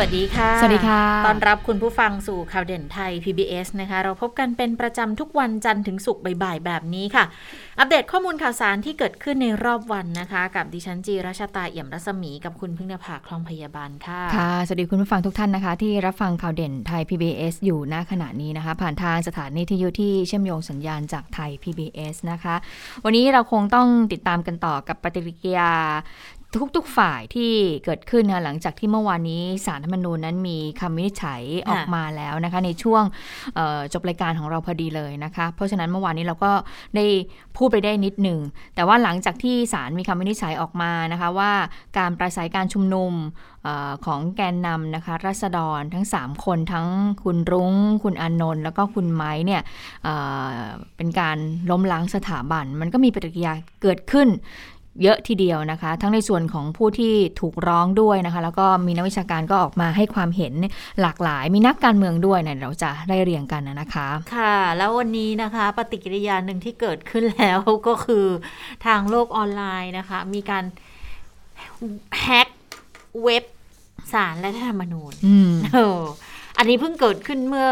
วัสดีค่ะ สวัสดีค่ะต้อนรับคุณผู้ฟังสู่ข่าวเด่นไทย PBS นะคะ เราพบกันเป็นประจำทุกวันจันทร์ถึงศุกร์บ่ายๆแบบนี้ค่ะ อัปเดตข้อมูลข่าวสารที่เกิดขึ้นในรอบวันนะคะ กับดิฉันจีราชาตาเอี่ยมรัศมีกับคุณพึ่งนภาคลองพยาบาลค่ะ ค่ะ สวัสดีคุณผู้ฟังทุกท่านนะคะ ที่รับฟังข่าวเด่นไทย PBS อยู่ณขณะนี้นะคะ ผ่านทางสถานีทียูที่เชื่อมโยงสัญญาณจากไทย PBS นะคะ วันนี้เราคงต้องติดตามกันต่อกับปฏิกิริยา ทุกๆฝ่ายที่เกิดขึ้นนะหลังจากที่เมื่อวานนี้สารธรรมนูญนั้นมีคำวินิจฉัยออกมาแล้วนะคะ ในช่วงจบรายการของเราพอดีเลยนะคะ เพราะฉะนั้นเมื่อวานนี้เราก็ได้พูดไปได้นิดหนึ่ง แต่ว่าหลังจากที่ศาลมีคำวินิจฉัยออกมานะคะว่าการประสัยการชุมนุมออของแกนนำนะคะรัษฎรทั้ง 3 คนทั้งคุณรุง้ง คุณอนนท์แล้วก็คุณไม้เนี่ยเเป็นการล้มล้างสถาบัน มันก็มีปฏิกิริยาเกิดขึ้น เยอะทีเดียวนะคะ ทั้งในส่วนของผู้ที่ถูกร้องด้วยนะคะ แล้วก็มีนักวิชาการก็ออกมาให้ความเห็นหลากหลาย มีนักการเมืองด้วยเนี่ยเราจะได้เรียงกันนะคะ ค่ะ แล้ววันนี้นะคะ ปฏิกิริยาหนึ่งที่เกิดขึ้นแล้วก็คือทางโลกออนไลน์นะคะ มีการแฮ็กเว็บสารและธรรมนูญอืมเอออันนี้เพิ่งเกิดขึ้นเมื่อ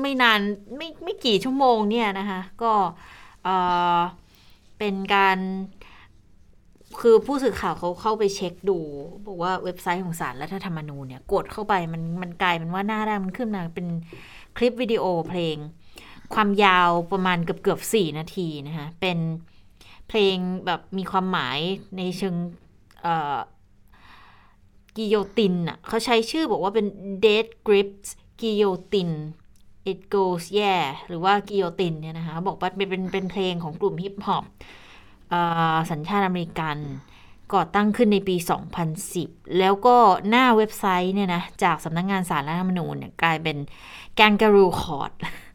ไม่นานไม่ไม่กี่ชั่วโมงเนี่ยนะคะ ก็เออเป็นการ คือผู้สื่อข่าวเขาเข้าไปเช็คดู บอกว่าเว็บไซต์ของศาลรัฐธรรมนูญเนี่ยกดเข้าไปมันมันกลายเป็นว่าหน้าแรกมันขึ้นมาเป็นคลิปวิดีโอเพลง ความยาวประมาณเกือบเกือบสี่นาทีนะคะเป็นเพลงแบบมีความหมายในเชิงกิโยตินอะเขาใช้ชื่อบอกว่าเป็น dead grips กิโยติน it goes yeah หรือว่ากิโยตินเนี่ยนะคะบอกว่าเป็นเป็นเพลงของกลุ่มฮิปฮอป สัญชาติอเมริกัน ก่อตั้งขึ้นในปี 2010 แล้วก็หน้าเว็บไซต์เนี่ยนะ จากสำนักงงานสารรัฐธรรมนูญเนี่ยกลายเป็นแกงการูคอร์ด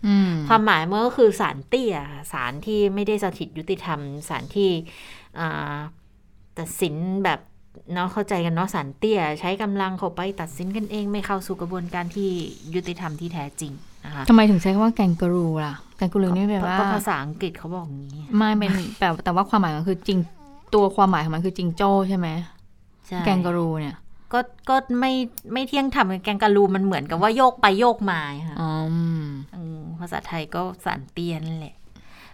อืมความหมายมันก็คือสารเตี้ยสารที่ไม่ได้สถิตยุติธรรม สารที่อ่าตัดสินแบบเนาะเข้าใจกันเนาะสารเตี้ย ใช้กำลังเข้าไปตัดสินกันเองไม่เข้าสู่กระบวนการที่ยุติธรรมที่แท้จริง นะคะทำไมถึงใช้คำว่าแกงกะรูล่ะแกงกะรูนี่แปลว่าก็ภาษาอังกฤษเขาบอกอย่างนี้ไม่เป็นแต่แต่ว่าความหมายมันคือจริงตัวความหมายของมันคือจริงโจ้ใช่ไหมใช่แกงกะรูเนี่ยก็ก็ไม่ไม่เที่ยงธรรมแกงกะรูมันเหมือนกับว่าโยกไปโยกมาค่ะอ๋ออืมอืมภาษาไทยก็สารเตี้ยนั่นแหละ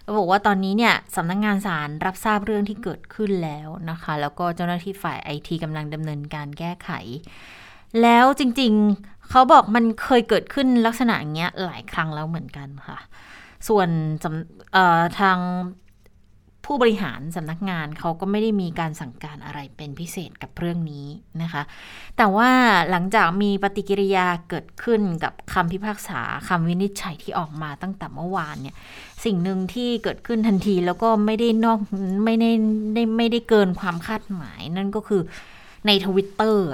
ก็บอกว่าตอนนี้เนี่ยสำนักงงานศาลรับทราบเรื่องที่เกิดขึ้นแล้วนะคะ แล้วก็เจ้าหน้าที่ฝ่ายไอทีกำลังดำเนินการแก้ไข แล้วจริง ๆ เขาบอกมันเคยเกิดขึ้นลักษณะอย่างเงี้ยหลายครั้งแล้วเหมือนกันค่ะ ส่วนสำทางผู้บริหารสำนักงานเขาก็ไม่ได้มีการสั่งการอะไรเป็นพิเศษกับเรื่องนี้นะคะ แต่ว่าหลังจากมีปฏิกิริยาเกิดขึ้นกับคำพิพากษาคำวินิจฉัยที่ออกมาตั้งแต่เมื่อวานเนี่ย สิ่งหนึ่งที่เกิดขึ้นทันทีแล้วก็ไม่ได้นอกไม่ได้ไม่ได้เกินความคาดหมายนั่นก็คือในทวิตเตอร์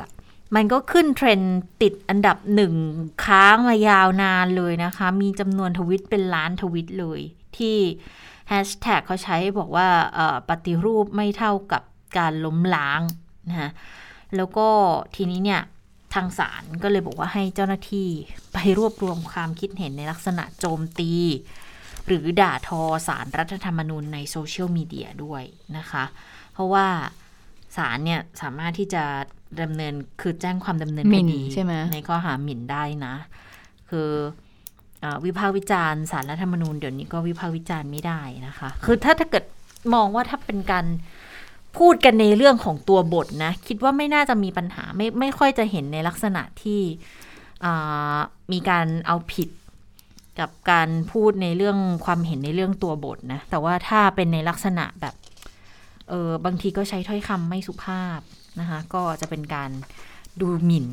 มันก็ขึ้นเทรนด์ติดอันดับหนึ่งค้างมายาวนานเลยนะคะ มีจำนวนทวิตเป็นล้านทวิตเลย ที่แฮชแท็กเขาใช้บอกว่าปฏิรูปไม่เท่ากับการล้มล้างนะะแล้วก็ทีนี้เนี่ยทางศาลก็เลยบอกว่าให้เจ้าหน้าที่ไปรวบรวมความคิดเห็นในลักษณะโจมตี หรือด่าทอสารรัฐธรรมนูญในโซเชียลมีเดียด้วยนะคะ เพราะว่าศาลเนี่ยสามารถที่จะ ดำเนินคือแจ้งความดำเนินหคมิ่นดีใช่ไหมในข้อหาหมิ่นได้นะ คืออาวิพากษ์วิจารณ์สารรัฐธรรมนูญเดี๋ยวนี้ก็วิพากษ์วิจารณ์ไม่ได้นะคะ คือถ้าถ้าเกิดมองว่าถ้าเป็นการพูดกันในเรื่องของตัวบทนะ คิดว่าไม่น่าจะมีปัญหาไม่ไม่ค่อยจะเห็นในลักษณะที่อ่ามีการเอาผิดกับการพูดในเรื่องความเห็นในเรื่องตัวบทนะ แต่ว่าถ้าเป็นในลักษณะแบบ เออบางทีก็ใช้ถ้อยคำไม่สุภาพ นะคะก็จะเป็นการดูหมิ่น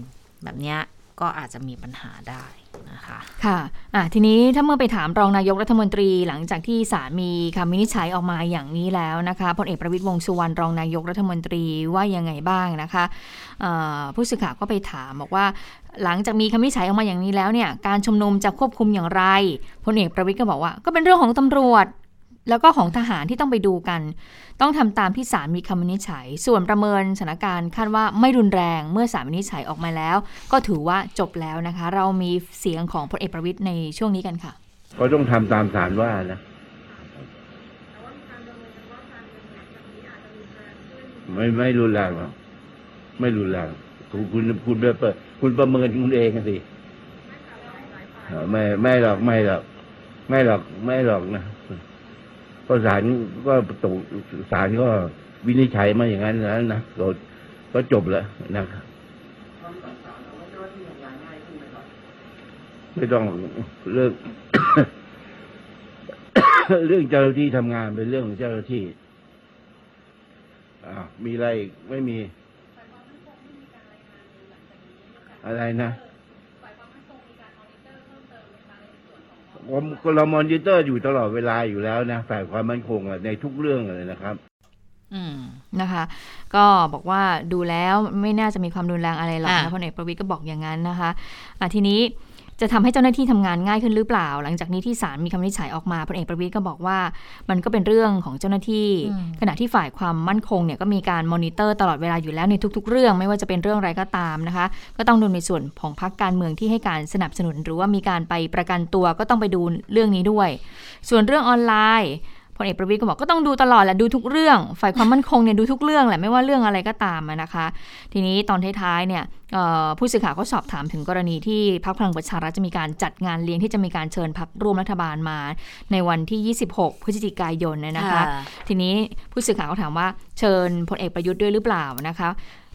แบบนี้ก็อาจจะมีปัญหาได้นะคะค่ะะทีนี้ถ้าเมื่อไปถามรองนายกรัฐมนตรีหลังจากที่ศาลมีคำวินิจฉัยออกมาอย่างนี้แล้วนะคะพลเอกประวิตยวงสุวรรณรองนายกรัฐมนตรีว่ายังไงบ้างนะคะผู้สื่อข่าวก็ไปถามบอกว่าหลังจากมีคำวินิจฉัยออกมาอย่างนี้แล้วเนี่ยการชุมนุมจะควบคุมอย่างไรพลเอกประวิตยก็บอกว่า ก็เป็นเรื่องของตำรวจ แล้วก็ของทหารที่ต้องไปดูกัน ต้องทำตามที่ศาลมีคำวินิจฉัย ส่วนประเมินสถานการณ์คาดว่าไม่รุนแรงเมื่อศาลวินิจฉัยออกมาแล้ว ก็ถือว่าจบแล้วนะคะ เรามีเสียงของพลเอกประวิตยในช่วงนี้กันค่ะ ก็ต้องทำตามศาลว่านะไม่ไม่รุนแรงหรอกไม่รุนแรงคุณคุณคุณเปิดคุณประเมินคุณเองสิไม่ไม่หรอกไม่หรอก ไม่หรอกไม่หรอกนะ เพราะศาลก็ตกศาลก็วินิจฉัยมาอย่างนั้นแล้วนะก็ก็จบแล้วนะครับไม่ต้องเรื่องเรื่องเจ้าหน้าที่ทำงานเป็นเรื่องของเจ้าหน้าที่อ่าวมีอะไรอีกไม่มี อะไรนะผม เรามอนิเตอร์อยู่ตลอดเวลาอยู่แล้วนะฝ่ายความมั่นคงอะในทุกเรื่องเลยนะครับอืมนะคะ ก็บอกว่าดูแล้วไม่น่าจะมีความรุนแรงอะไรหรอกอะนะพลเอกประวิตรก็บอกอย่างนั้นนะคะอะทีนี้ จะทำให้เจ้าหน้าที่ทำงานง่ายขึ้นหรือเปล่า หลังจากนี้ที่ศาลมีคำวินิจฉัยออกมาพลเอกประวิตรก็บอกว่า มันก็เป็นเรื่องของเจ้าหน้าที่อืมขณะที่ฝ่ายความมั่นคงเนี่ยก็มีการมอนิเตอร์ตลอดเวลาอยู่แล้วในทุก ๆ เรื่อง ไม่ว่าจะเป็นเรื่องอะไรก็ตามนะคะ ก็ต้องดูในส่วนของพรรคการเมืองที่ให้การสนับสนุน หรือว่ามีการไปประกันตัวก็ต้องไปดูเรื่องนี้ด้วย ส่วนเรื่องออนไลน์ พลเอกประวิตยก็บอกก็ต้องดูตลอดแหละดูทุกเรื่อง ฝ่ายความมั่นคงเนี่ยดูทุกเรื่องแหละไม่ว่าเรื่องอะไรก็ตามอะนะคะ ทีนี้ตอนท้ายๆเนี่ยเอ่อผู้สื่อข่าวก็สอบถามถึงกรณีที่พรรคพลังประชารัฐจะมีการจัดงานเลี้ยงที่จะมีการเชิญพรรคร่วมรัฐบาลมา ในวันที่ 26 พฤศจิกายนเนี่ยนะคะ ทีนี้ผู้สื่อข่าวก็ถามว่าเชิญพลเอกประยุทธ์ด้วยหรือเปล่านะคะ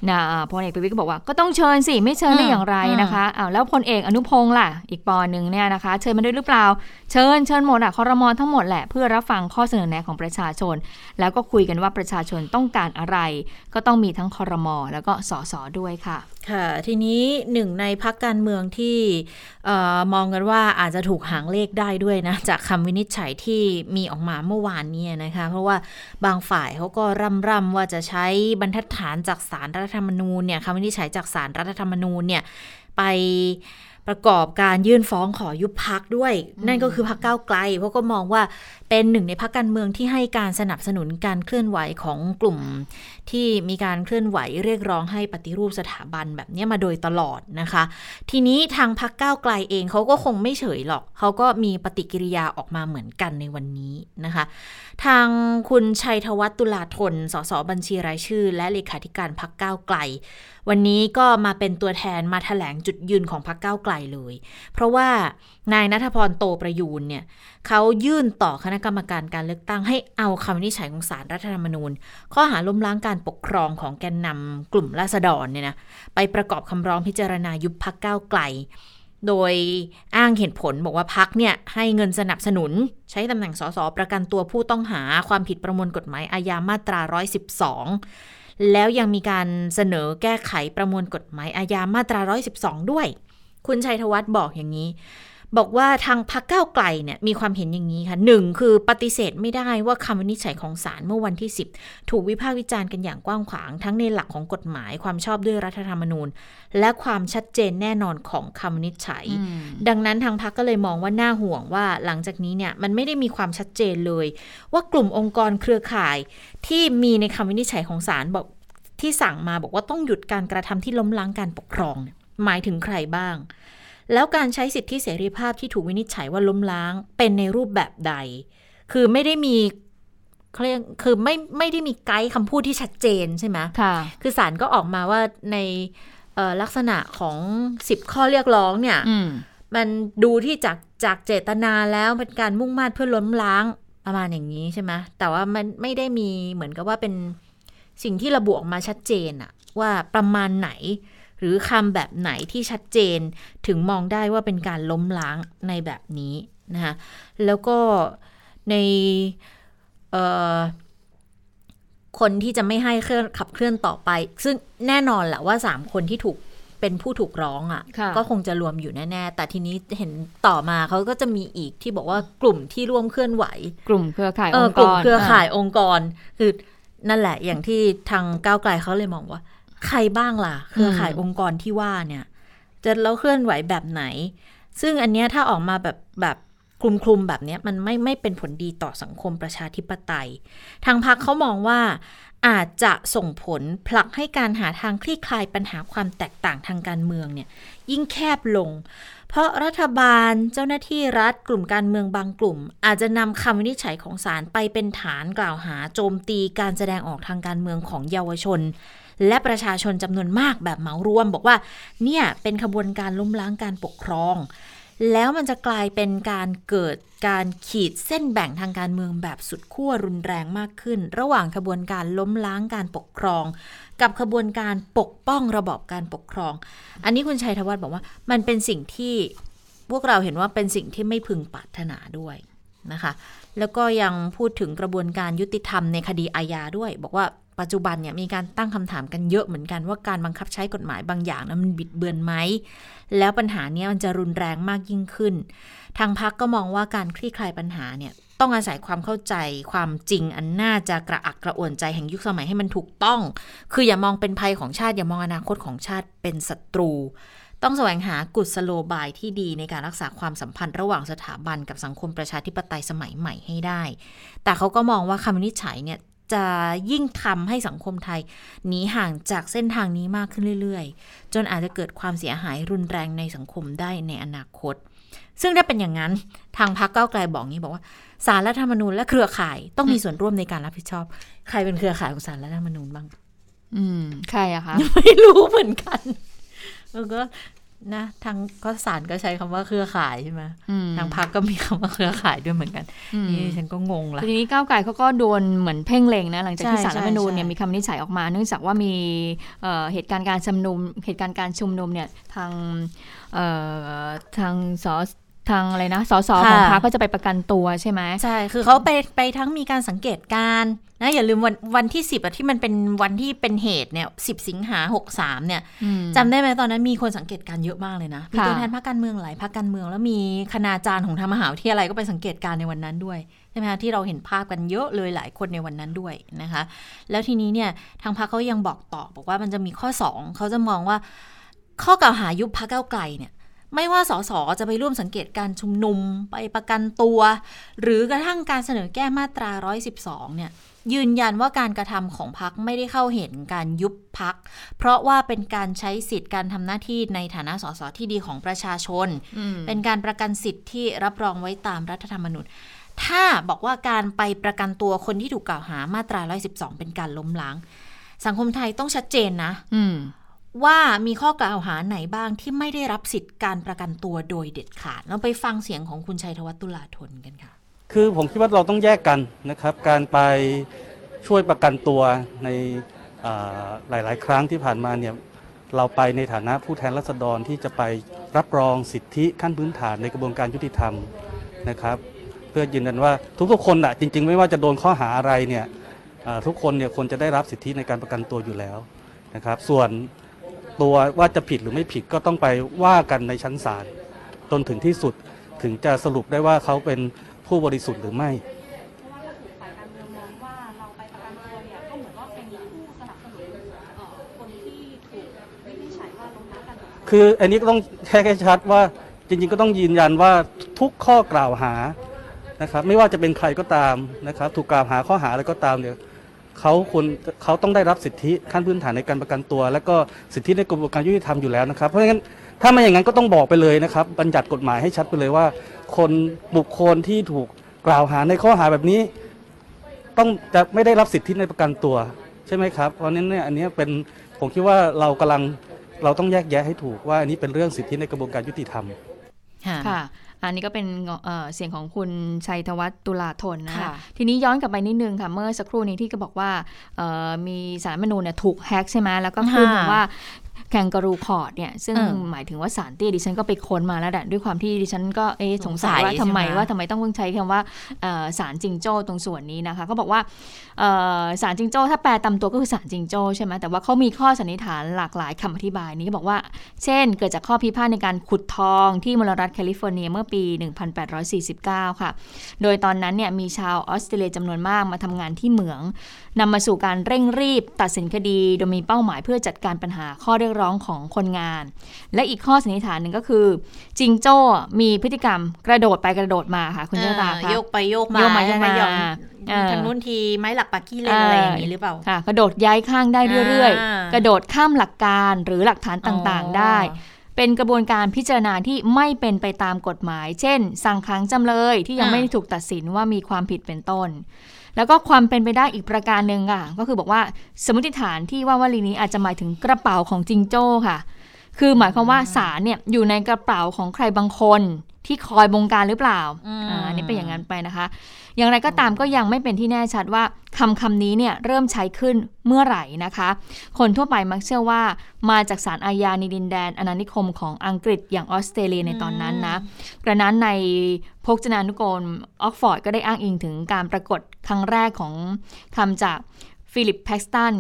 นะอ่าพลเอกประวิตยก็บอกว่าก็ต้องเชิญสิไม่เชิญได้อย่างไรนะคะอ้าวแล้วพลเอกอนุพงศ์ล่ะ อีกปอหนึ่งเนี่ยนะคะ เชิญมาด้วยหรือเปล่า เชิญเชิญหมดอะคอรมอทั้งหมดแหละเพื่อรับฟังข้อเสนอแนะของประชาชน แล้วก็คุยกันว่าประชาชนต้องการอะไร ก็ต้องมีทั้งคอรมอแล้วก็สสด้วยค่ะ ค่ะ ทีนี้หนึ่งในพักการเมืองที่เออมองกันว่าอาจจะถูกหางเลขได้ด้วยนะจากคำวินิจฉัยที่มีออกมาเมื่อวานนี้นะคะ เพราะว่าบางฝ่ายเขาก็ร่ำร่ำว่าจะใช้บรรทัดฐานจากสารรัฐธรรมนูญเนี่ยคำวินิจฉัยจากสารรัฐธรรมนูญเนี่ยไป ประกอบการยื่นฟ้องขอยุบพักด้วย นั่นก็คือพักก้าวไกล เพราะก็มองว่าเป็นหนึ่งในพักการเมืองที่ให้การสนับสนุนการเคลื่อนไหวของกลุ่ม ที่มีการเคลื่อนไหวเรียกร้องให้ปฏิรูปสถาบันแบบเนี้ยมาโดยตลอดนะคะ ทีนี้ทางพักก้าวไกลเองเขาก็คงไม่เฉยหรอกเขาก็มีปฏิกิริยาออกมาเหมือนกันในวันนี้นะคะ ทางคุณชัยธวัฒน์ตุลาธนสสบัญชีรายชื่อ และเลขาธิการพักก้าวไกลวันนี้ก็มาเป็นตัวแทนมาถแถลงจุดยืนของพักก้าวไกลเลย เพราะว่านายนัทพรโตประยูนเนี่ยเขายื่นต่อคณะกรรมการการเลือกตั้งให้เอาคำวินิจฉัยของศาลรัฐธรรมนูญ ข้อหาล้มล้างการปกครองของแกนนำกลุ่มราษฎรเนี่ยนะไปประกอบคำร้องพิจารณายุบพักก้าวไกลโดยอ้างเหตุผลบอกว่าพักเนี่ยให้เงินสนับสนุน ใช้ตำแหน่งสสประกันตัวผู้ต้องหาความผิดประมวลกฎหมายอาญามาตรา 112 แล้วยังมีการเสนอแก้ไขประมวลกฎหมายอาญามาตรา 112 ด้วย คุณชัยธวัฒน์บอกอย่างนี้ บอกว่าทางพักก้าวไกลเนี่ยมีความเห็นอย่างนี้ค่ะหนึ่งคือปฏิเสธไม่ได้ว่าคำวินิจฉัยของศาลเมื่อวันที่ 10 ถูกวิพากษ์วิจารณ์กันอย่างกว้างขวาง ทั้งในหลักของกฎหมายความชอบด้วยรัฐธรรมนูญ และความชัดเจนแน่นอนของคำวินิจฉัย ดังนั้นทางพักก็เลยมองว่าน่าห่วงว่าหลังจากนี้เนี่ยมันไม่ได้มีความชัดเจนเลย ว่ากลุ่มองค์กรเครือข่ายที่มีในคำวินิจฉัยของศาลบอกที่สั่งมาบอกว่าต้องหยุดการกระทำที่ล้มล้างการปกครองเนี่ยหมายถึงใครบ้าง แล้วการใช้สิทธิเสรีภาพที่ถูกวินิจฉัยว่าล้มล้างเป็นในรูปแบบใด คือไม่ได้มีเขาเรียกคือไม่ไม่ได้มีไกด์คำพูดที่ชัดเจนใช่ไหมค่ะ คือศาลก็ออกมาว่าในเอ่อลักษณะของ10ข้อเรียกร้องเนี่ยอืมมันดูที่จากจากเจตนาแล้วเป็นการมุ่งมา่เพื่อล้มล้างประมาณอย่างนี้ใช่ไหมแต่ว่ามันไม่ได้มีเหมือนกับว่าเป็นสิ่งที่ระบุออกมาชัดเจนอะว่าประมาณไหน หรือคำแบบไหนที่ชัดเจนถึงมองได้ว่าเป็นการล้มล้างในแบบนี้นะคะแล้วก็ในเอ่อคนที่จะไม่ให้เคลื่อนขับเคลื่อนต่อไป ซึ่งแน่นอนแหละว่าสามคนที่ถูกเป็นผู้ถูกร้องอะค่ะ่ะ ก็คงจะรวมอยู่แน่ ๆ แต่ทีนี้เห็นต่อมาเขาก็จะมีอีกที่บอกว่ากลุ่มที่ร่วมเคลื่อนไหว กลุ่มเครือข่ายเออองค์กกลุ่มรเครือข่ายองค์กร คือนั่นแหละอย่างที่ทางก้าวไกลเขาเลยมองว่า ใครบ้างล่ะเครือข่ายองค์กรที่ว่าเนี่ย จะแล้วเคลื่อนไหวแบบไหน ซึ่งอันเนี้ยถ้าออกมาแบบแบบคลุมคลุมๆแบบเนี้ยมันไม่ไม่เป็นผลดีต่อสังคมประชาธิปไตย ทางพรรคเขามองว่าอาจจะส่งผลผลักให้การหาทางคลี่คลายปัญหาความแตกต่างทางการเมืองเนี่ยยิ่งแคบลง เพราะรัฐบาลเจ้าหน้าที่รัฐกลุ่มการเมืองบางกลุ่ม อาจจะนำคำวินิจฉัยของศาลไปเป็นฐานกล่าวหาโจมตีการแสดงออกทางการเมืองของเยาวชน และประชาชนจำนวนมากแบบเหมารวม บอกว่าเนี่ยเป็นขบวนการล้มล้างการปกครอง แล้วมันจะกลายเป็นการเกิดการขีดเส้นแบ่งทางการเมืองแบบสุดขั้วรุนแรงมากขึ้น ระหว่างขบวนการล้มล้างการปกครอง กับขบวนการปกป้องระบอบการปกครอง อันนี้คุณชัยธวัฒน์บอกว่า มันเป็นสิ่งที่พวกเราเห็นว่าเป็นสิ่งที่ไม่พึงปรารถนาด้วยนะคะ แล้วก็ยังพูดถึงกระบวนการยุติธรรมในคดีอาญาด้วย บอกว่า ปัจจุบันเนี่ยมีการตั้งคำถามกันเยอะเหมือนกันว่าการบังคับใช้กฎหมายบางอย่างนั้นมันบิดเบือนไหม แล้วปัญหาเนี้ยมันจะรุนแรงมากยิ่งขึ้น ทางพักก็มองว่าการคลี่คลายปัญหาเนี่ยต้องอาศัยความเข้าใจความจริงอันน่าจะกระอักกระอ่วนใจแห่งยุคสมัยให้มันถูกต้อง คืออย่ามองเป็นภัยของชาติ อย่ามองอนาคตของชาติเป็นศัตรู ต้องแสวงหากุศโลบายที่ดีในการรักษาความสัมพันธ์ระหว่างสถาบันกับสังคมประชาธิปไตยสมัยใหม่ให้ได้ แต่เขาก็มองว่าคำวินิจฉัยเนี่ย จะยิ่งทำให้สังคมไทยหนีห่างจากเส้นทางนี้มากขึ้นเรื่อยๆ จนอาจจะเกิดความเสียหายรุนแรงในสังคมได้ในอนาคต ซึ่งถ้าเป็นอย่างนั้นทางพรรคก้าวไกลบอกงี้บอกว่าสารรัฐธรรมนูญและเครือข่ายต้องมีส่วนร่วมในการรับผิดชอบ ใครเป็นเครือข่ายของสารรัฐธรรมนูญบ้าง อืม ใครอะคะ ไม่รู้เหมือนกันแล้วก็ นะทางก็สารก็ใช้คำว่าเครือข่ายใช่ไหมอืมทางพักก็มีคำว่าเครือข่ายด้วยเหมือนกันอืมนี่ฉันก็งงละทีนี้ก้าวไกลเขาก็โดนเหมือนเพ่งเล็งนะหลังจากที่ใช่สารรัฐธรรมนูญใช่เนี่ยมีคำวินิจฉัยออกมา เนื่องจากว่ามีเอ่อเหตุการณ์การชุมนุมเหตุการณ์การชุมนุมเนี่ยทางเอ่อทางส ทางอะไรนะสสของพรรคก็จะไปประกันตัวใช่ไหมใช่คือเขาไปไปทั้งมีการสังเกตการณ์นะอย่าลืมวันวันที่สิบอะที่มันเป็นวันที่เป็นเหตุเนี่ยสิบสิงหาหกสามเนี่ยอืมจำได้ไหมตอนนั้นมีคนสังเกตการณ์เยอะมากเลยนะมีค่ะตัวแทนพรรคการเมืองหลายพรรคการเมือง แล้วมีคณาจารย์ของทางมหาวิทยาลัยก็ไปสังเกตการณ์ในวันนั้นด้วยใช่ไหมคะที่เราเห็นภาพกันเยอะเลยหลายคนในวันนั้นด้วยนะคะ แล้วทีนี้เนี่ยทางพรรคเขายังบอกต่อบอกว่ามันจะมีข้อสองเขาจะมองว่าข้อกล่าวหายุบพรรคก้าวไกลเนี่ย ไม่ว่าสสจะไปร่วมสังเกตการชุมนุมไปประกันตัว หรือกระทั่งการเสนอแก้มาตรา 112 เนี่ย ยืนยันว่าการกระทำของพักไม่ได้เข้าเห็นการยุบพัก เพราะว่าเป็นการใช้สิทธิ์การทำหน้าที่ในฐานะสสที่ดีของประชาชนอืมเป็นการประกันสิทธิ์ที่รับรองไว้ตามรัฐธรรมนูญถ้าบอกว่าการไปประกันตัวคนที่ถูกกล่าวหามาตรา 112 เป็นการล้มล้าง สังคมไทยต้องชัดเจนนะอืม ว่ามีข้อกล่าวหาไหนบ้างที่ไม่ได้รับสิทธิ์การประกันตัวโดยเด็ดขาดเราไปฟังเสียงของคุณชัยธวัฒตุลาธนกันค่ะ คือผมคิดว่าเราต้องแยกกันนะครับ การไปช่วยประกันตัวในหลาย ๆ ครั้งที่ผ่านมาเนี่ยเราไปในฐานะผู้แทนรัษฎรที่จะไปรับรองสิทธิขั้นพื้นฐานในกระบวนการยุติธรรมนะครับ เพื่อยืนยันว่าทุกๆคนอะจริง ๆ ไม่ว่าจะโดนข้อหาอะไรเนี่ยทุกคนเนี่ยควรจะได้รับสิทธิในการประกันตัวอยู่แล้วนะครับ ส่วน ตัวว่าจะผิดหรือไม่ผิดก็ต้องไปว่ากันในชั้นศาลจนถึงที่สุดถึงจะสรุปได้ว่าเขาเป็นผู้บริสุทธิ์หรือไม่ฝ่ายการเมืองมองว่าเราไปประกันตัวเนี่ยก็เหมือนว่าเป็นผู้สนับสนุนคนที่ถูกไม่ได้ใช้ว่าลงมาตัดคืออันนี้ก็ต้องแค่ชัดว่าจริงๆก็ต้องยืนยันว่าทุกข้อกล่าวหานะครับไม่ว่าจะเป็นใครก็ตามนะครับถูกกล่าวหาข้อหาอะไรก็ตามเนี่ย เขาควรเขาต้องได้รับสิทธิขั้นพื้นฐานในการประกันตัว และก็สิทธิในกระบวนการยุติธรรมอยู่แล้วนะครับเพราะงั้นถ้าไม่อย่างนั้นก็ต้องบอกไปเลยนะครับ บัญญัติกฎหมายให้ชัดไปเลยว่า คนบุคคลที่ถูกกล่าวหาในข้อหาแบบนี้ ต้องจะไม่ได้รับสิทธิในประกันตัว ใช่ไหมครับ เพราะฉะนั้นเนี่ยอันเนี้ยเป็นผมคิดว่าเรากำลังเราต้องแยกแยะให้ถูกว่าอันนี้เป็นเรื่องสิทธิในกระบวนการยุติธรรมค่ะ อันนี้ก็เป็นเอ่อเสียงของคุณชัยธวัฒน์ตุลาธนนะคะค่ะทีนี้ย้อนกลับไปนิดนึงค่ะเมื่อสักครู่นี้ที่ก็บอกว่าเอ่อมีสารรัฐธรรมนูญเนี่ยถูกแฮ็กใช่ไหมแล้วก็ขึ้นมาว่า แคนการูพอร์ตเนี่ยซึ่งเออหมายถึงว่าสารเตี้ยดิฉันก็ไปค้นมาแล้วแหละด้วยความที่ดิฉันก็เอ๊ะสงสัยสงสัยว่าทำไมใช่ไหมว่าทำไมต้องเพิ่งใช้คำว่าเอ่อสารจิงโจ้ตรงส่วนนี้นะคะก็บอกว่าเอ่อสารจิงโจ้ถ้าแปลตามตัวก็คือสารจิงโจ้ใช่ไหมแต่ว่าเขามีข้อสันนิษฐานหลากหลายคำอธิบายนี้ก็บอกว่า เช่น เกิดจากข้อพิพาทในการขุดทองที่มลรัฐแคลิฟอร์เนียเมื่อปี 1849 ค่ะ โดยตอนนั้นเนี่ยมีชาวออสเตรเลียจำนวนมากมาทำงานที่เหมือง นำมาสู่การเร่งรีบ ตัดสินคดีโดยมีเป้าหมายเพื่อจัดการปัญหาข้อเรียกร้องของคนงาน และอีกข้อสันนิษฐานหนึ่งก็คือ จิงโจ้มีพฤติกรรมกระโดดไปกระโดดมาค่ะ คุณเจ้าตาเออค่ะโยกไปโยกมาโยกมาโยกมาหย่อนเออทางนู้นทีไม้หลักปักกี้เลยอะไรอย่างนี้หรือเปล่าค่ะกระโดดย้ายข้างได้เรื่อยอ่าๆกระโดดข้ามหลักการหรือหลักฐานต่างๆ ได้เป็นกระบวนการพิจารณาที่ไม่เป็นไปตามกฎหมาย เช่น สั่งขังจำเลยที่ยังอ่าไม่ได้ถูกตัดสินว่ามีความผิดเป็นต้น แล้วก็ความเป็นไปได้อีกประการหนึ่งอะ ก็คือบอกว่าสมมติฐานที่ว่าวลีนี้อาจจะหมายถึงกระเป๋าของจิงโจ้ค่ะ คือหมายความว่าสารเนี่ยอยู่ในกระเป๋าของใครบางคน ที่คอยบงการหรือเปล่าอืมอ่าอันนี้เป็นอย่างนั้นไปนะคะ อย่างไรก็ตามก็ยังไม่เป็นที่แน่ชัดว่าคำคำนี้เนี่ยเริ่มใช้ขึ้นเมื่อไหร่นะคะ คนทั่วไปมักเชื่อว่ามาจากสารอาญาในดินแดนอาณานิคมของอังกฤษอย่างออสเตรเลียในตอนนั้นนะ กระนั้นในพจนานุกรมออกฟอร์ดก็ได้อ้างอิงถึงการปรากฏครั้งแรกของคำจากฟิลิปแพ็กสตัน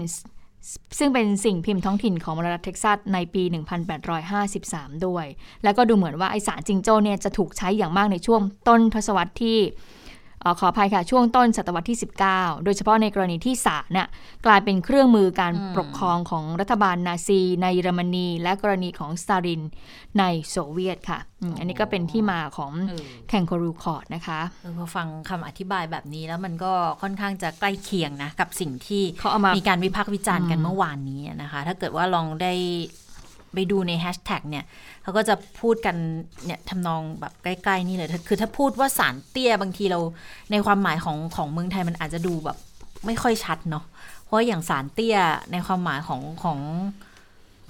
ซึ่งเป็นสิ่งพิมพ์ท้องถิ่นของรัฐเท็กซัสในปี 1853 ด้วย แล้วก็ดูเหมือนว่าไอ้ศาลจิงโจ้เนี่ยจะถูกใช้อย่างมากในช่วงต้นทศวรรษที่ ขออภัยค่ะ ช่วงต้นศตวรรษที่ 19 โดยเฉพาะในกรณีที่ศาลน่ะกลายเป็นเครื่องมือการปกครองของรัฐบาลนาซี ในเยอรมนี และกรณีของสตาลินในโซเวียตค่ะอืมอันนี้ก็เป็นที่มาของเออ Kangaroo Court นะคะเออพอฟังคำอธิบายแบบนี้แล้วมันก็ค่อนข้างจะใกล้เคียงนะ กับสิ่งที่เขาเอามามีการวิพากษ์วิจารณ์กันอืมเมื่อวานนี้นะคะ ถ้าเกิดว่าลองได้ ไปดูในแฮชแท็กเนี่ยเขาก็จะพูดกันเนี่ยทำนองแบบใกล้ๆนี่เลย คือถ้าพูดว่าสารเตี้ยบางทีเราในความหมายของของเมืองไทยมันอาจจะดูแบบไม่ค่อยชัดเนาะ เพราะอย่างสารเตี้ยในความหมายของของ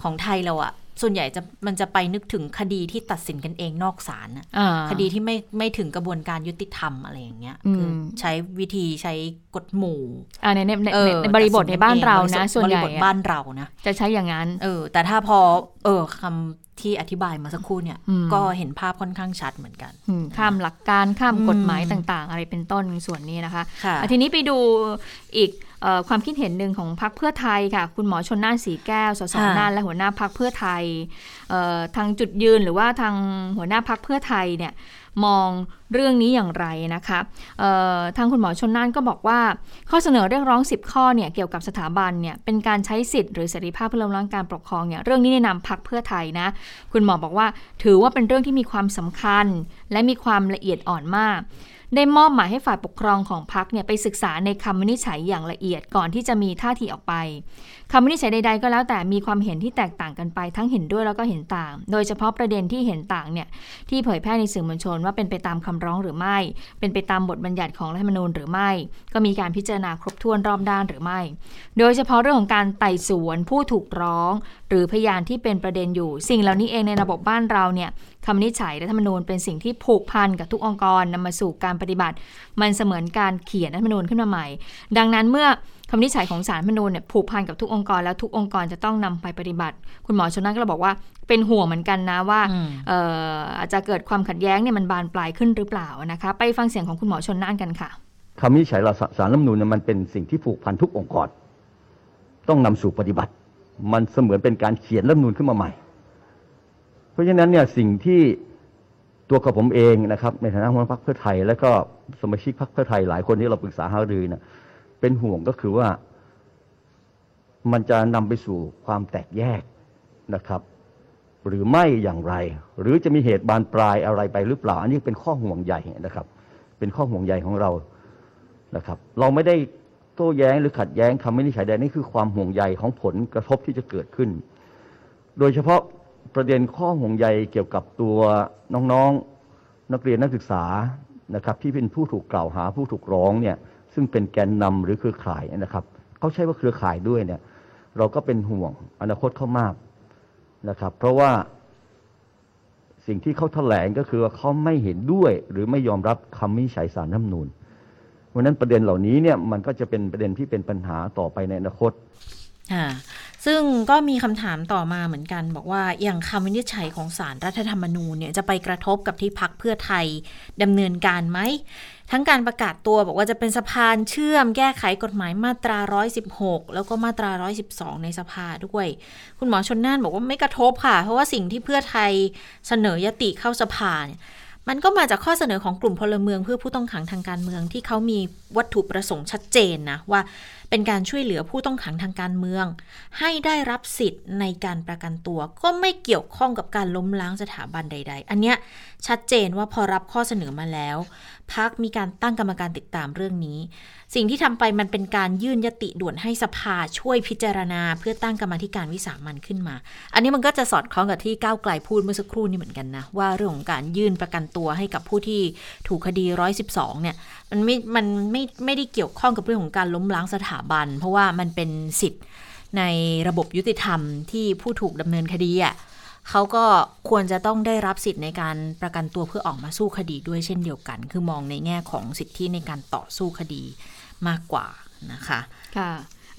ของไทยเราอะ ส่วนใหญ่จะมันจะไปนึกถึงคดีที่ตัดสินกันเองนอกศาลอะอ่าคดีที่ไม่ไม่ถึงกระบวนการยุติธรรมอะไรอย่างเงี้ยอืมคือใช้วิธีใช้กฎหมู่อ่าในในในเออในบริบทในบ้านเรานะตัดสิส่วนใหญ่บริบทอะบ้านเรานะจะใช้อย่างนั้น เออ แต่ถ้าพอ เออคำที่อธิบายมาสักครู่เนี่ยอืมก็เห็นภาพค่อนข้างชัดเหมือนกันอืมข้ามหลักการข้ามอืมกฎหมายต่าง ๆ อะไรเป็นต้นส่วนนี้นะคะค่ะอะทีนี้ไปดูอีกเออ ความคิดเห็นหนึ่งของพรรคเพื่อไทยค่ะ คุณหมอชนน่านสีแก้ว สสค่ะน่านและหัวหน้าพรรคเพื่อไทยเอ่อทางจุดยืนหรือว่าทางหัวหน้าพรรคเพื่อไทยเนี่ยมองเรื่องนี้อย่างไรนะคะเอ่อทางคุณหมอชนน่านก็บอกว่า ข้อเสนอเรียกร้อง 10 ข้อเนี่ยเกี่ยวกับสถาบันเนี่ยเป็นการใช้สิทธิ์หรือเสรีภาพเพื่อล้มล้างการปกครองเนี่ยเรื่องนี้ในนามพรรคเพื่อไทยนะคุณหมอบอกว่าถือว่าเป็นเรื่องที่มีความสำคัญ และมีความละเอียดอ่อนมาก ได้มอบหมายให้ฝ่ายปกครองของพรรคเนี่ยไปศึกษาในคำวินิจฉัยอย่างละเอียดก่อนที่จะมีท่าทีออกไปคำวินิจฉัยใดๆก็แล้วแต่มีความเห็นที่แตกต่างกันไป ทั้งเห็นด้วยแล้วก็เห็นต่าง โดยเฉพาะประเด็นที่เห็นต่างเนี่ยที่เผยแพร่ในสื่อมวลชนว่าเป็นไปตามคำร้องหรือไม่ เป็นไปตามบทบัญญัติของรัฐธรรมนูญหรือไม่ ก็มีการพิจารณาครบถ้วนรอบด้านหรือไม่ โดยเฉพาะเรื่องของการไต่สวนผู้ถูกร้อง หรือพยานที่เป็นประเด็นอยู่ สิ่งเหล่านี้เองในระบบบ้านเราเนี่ย คำวินิจฉัยรัฐธรรมนูญเป็นสิ่งที่ผูกพันกับทุกองค์กรนำมาสู่การปฏิบัติ มันเสมือนการเขียนรัฐธรรมนูญขึ้นมาใหม่ ดังนั้นเมื่อคำวินิจฉัยของศาลรัฐธรรมนูญเนี่ยผูกพันกับทุกองค์กรแล้วทุกองค์กรจะต้องนำไปปฏิบัติ คุณหมอชนนั่นก็เลยบอกว่าเป็นห่วงเหมือนกันนะว่าอืมเอ่ออาจจะเกิดความขัดแย้งเนี่ยมันบานปลายขึ้นหรือเปล่านะคะไปฟังเสียงของคุณหมอชนน่านกันค่ะคำวินิจฉัยเราสารรัฐธรรมนูญเนี่ยมันเป็นสิ่งที่ผูกพันทุกองค์กรต้องนำสู่ปฏิบัติ มันเสมือนเป็นการเขียนรัฐธรรมนูญขึ้นมาใหม่เพ ราะฉะนั้นเนี่ยสิ่งที่ตัวกับผมเองนะครับ ในฐานะหัวหน้าพรรคเพื่อไทย และก็สมาชิกพรรคเพื่อไทยหลายคนที่เราปรึกษาหารือเนี่ยเป็นห่วงก็คือว่ามันจะนำไปสู่ความแตกแยกนะครับ หรือไม่อย่างไร หรือจะมีเหตุบานปลายอะไรไปหรือเปล่า อันนี้เป็นข้อห่วงใหญ่นะครับ เป็นข้อห่วงใยของเรานะครับ เราไม่ได้โต้แย้งหรือขัดแย้งคำวินิจฉัยใดนี่คือความห่วงใยของผลกระทบที่จะเกิดขึ้น โดยเฉพาะ ประเด็นข้อห่วงใยเกี่ยวกับตัวน้องๆนักเรียนนักศึกษานะครับที่เป็นผู้ถูกกล่าวหาผู้ถูกร้องเนี่ยซึ่งเป็นแกนนำหรือเครือข่ายนะครับเขาใช้ว่าเครือข่ายด้วยเนี่ยเราก็เป็นห่วงอนาคตเขามากนะครับ เพราะว่าสิ่งที่เขาแถลงก็คือว่าเขาไม่เห็นด้วยหรือไม่ยอมรับคำวินิจฉัยสารรัฐธรรมนูญเพราะนั้นประเด็นเหล่านี้เนี่ยมันก็จะเป็นประเด็นที่เป็นปัญหาต่อไปในอนาคต ค่ะซึ่งก็มีคำถามต่อมาเหมือนกัน บอกว่าอย่างคำวินิจฉัยของสารรัฐธรรมนูญเนี่ยจะไปกระทบกับที่พักเพื่อไทยดำเนินการไหม ทั้งการประกาศตัวบอกว่าจะเป็นสะพานเชื่อมแก้ไขกฎหมายมาตรา 116 แล้วก็มาตรา 112 ในสภาด้วย คุณหมอชนน่านบอกว่าไม่กระทบค่ะ เพราะว่าสิ่งที่เพื่อไทยเสนอยติเข้าสภาเนี่ย มันก็มาจากข้อเสนอของกลุ่มพลเมืองเพื่อผู้ต้องขังทางการเมืองที่เขามีวัตถุประสงค์ชัดเจนนะว่าเป็นการช่วยเหลือผู้ต้องขังทางการเมือง ให้ได้รับสิทธิ์ในการประกันตัว ก็ไม่เกี่ยวข้องกับการล้มล้างสถาบันใด ๆ อันเนี้ย ชัดเจนว่าพอรับข้อเสนอมาแล้ว พักมีการตั้งกรรมการติดตามเรื่องนี้ สิ่งที่ทำไปมันเป็นการยื่นยติด่วนให้สภาช่วยพิจารณา เพื่อตั้งกรรมธิการวิสามันขึ้นมา อันนี้มันก็จะสอดคล้องกับที่ก้าวไกลพูดเมื่อสักครู่นี้เหมือนกันนะ ว่าเรื่องของการยื่นประกันตัวให้กับผู้ที่ถูกคดี 112 เนี่ยมันไม่มันไม่ไม่ได้เกี่ยวข้องกับเรื่องของการล้มล้างสถาบัน เพราะว่ามันเป็นสิทธิ์ในระบบยุติธรรมที่ผู้ถูกดำเนินคดีอะ เขาก็ควรจะต้องได้รับสิทธิ์ในการประกันตัวเพื่อออกมาสู้คดีด้วยเช่นเดียวกัน คือมองในแง่ของสิทธิในการต่อสู้คดีมากกว่านะคะ ค่ะ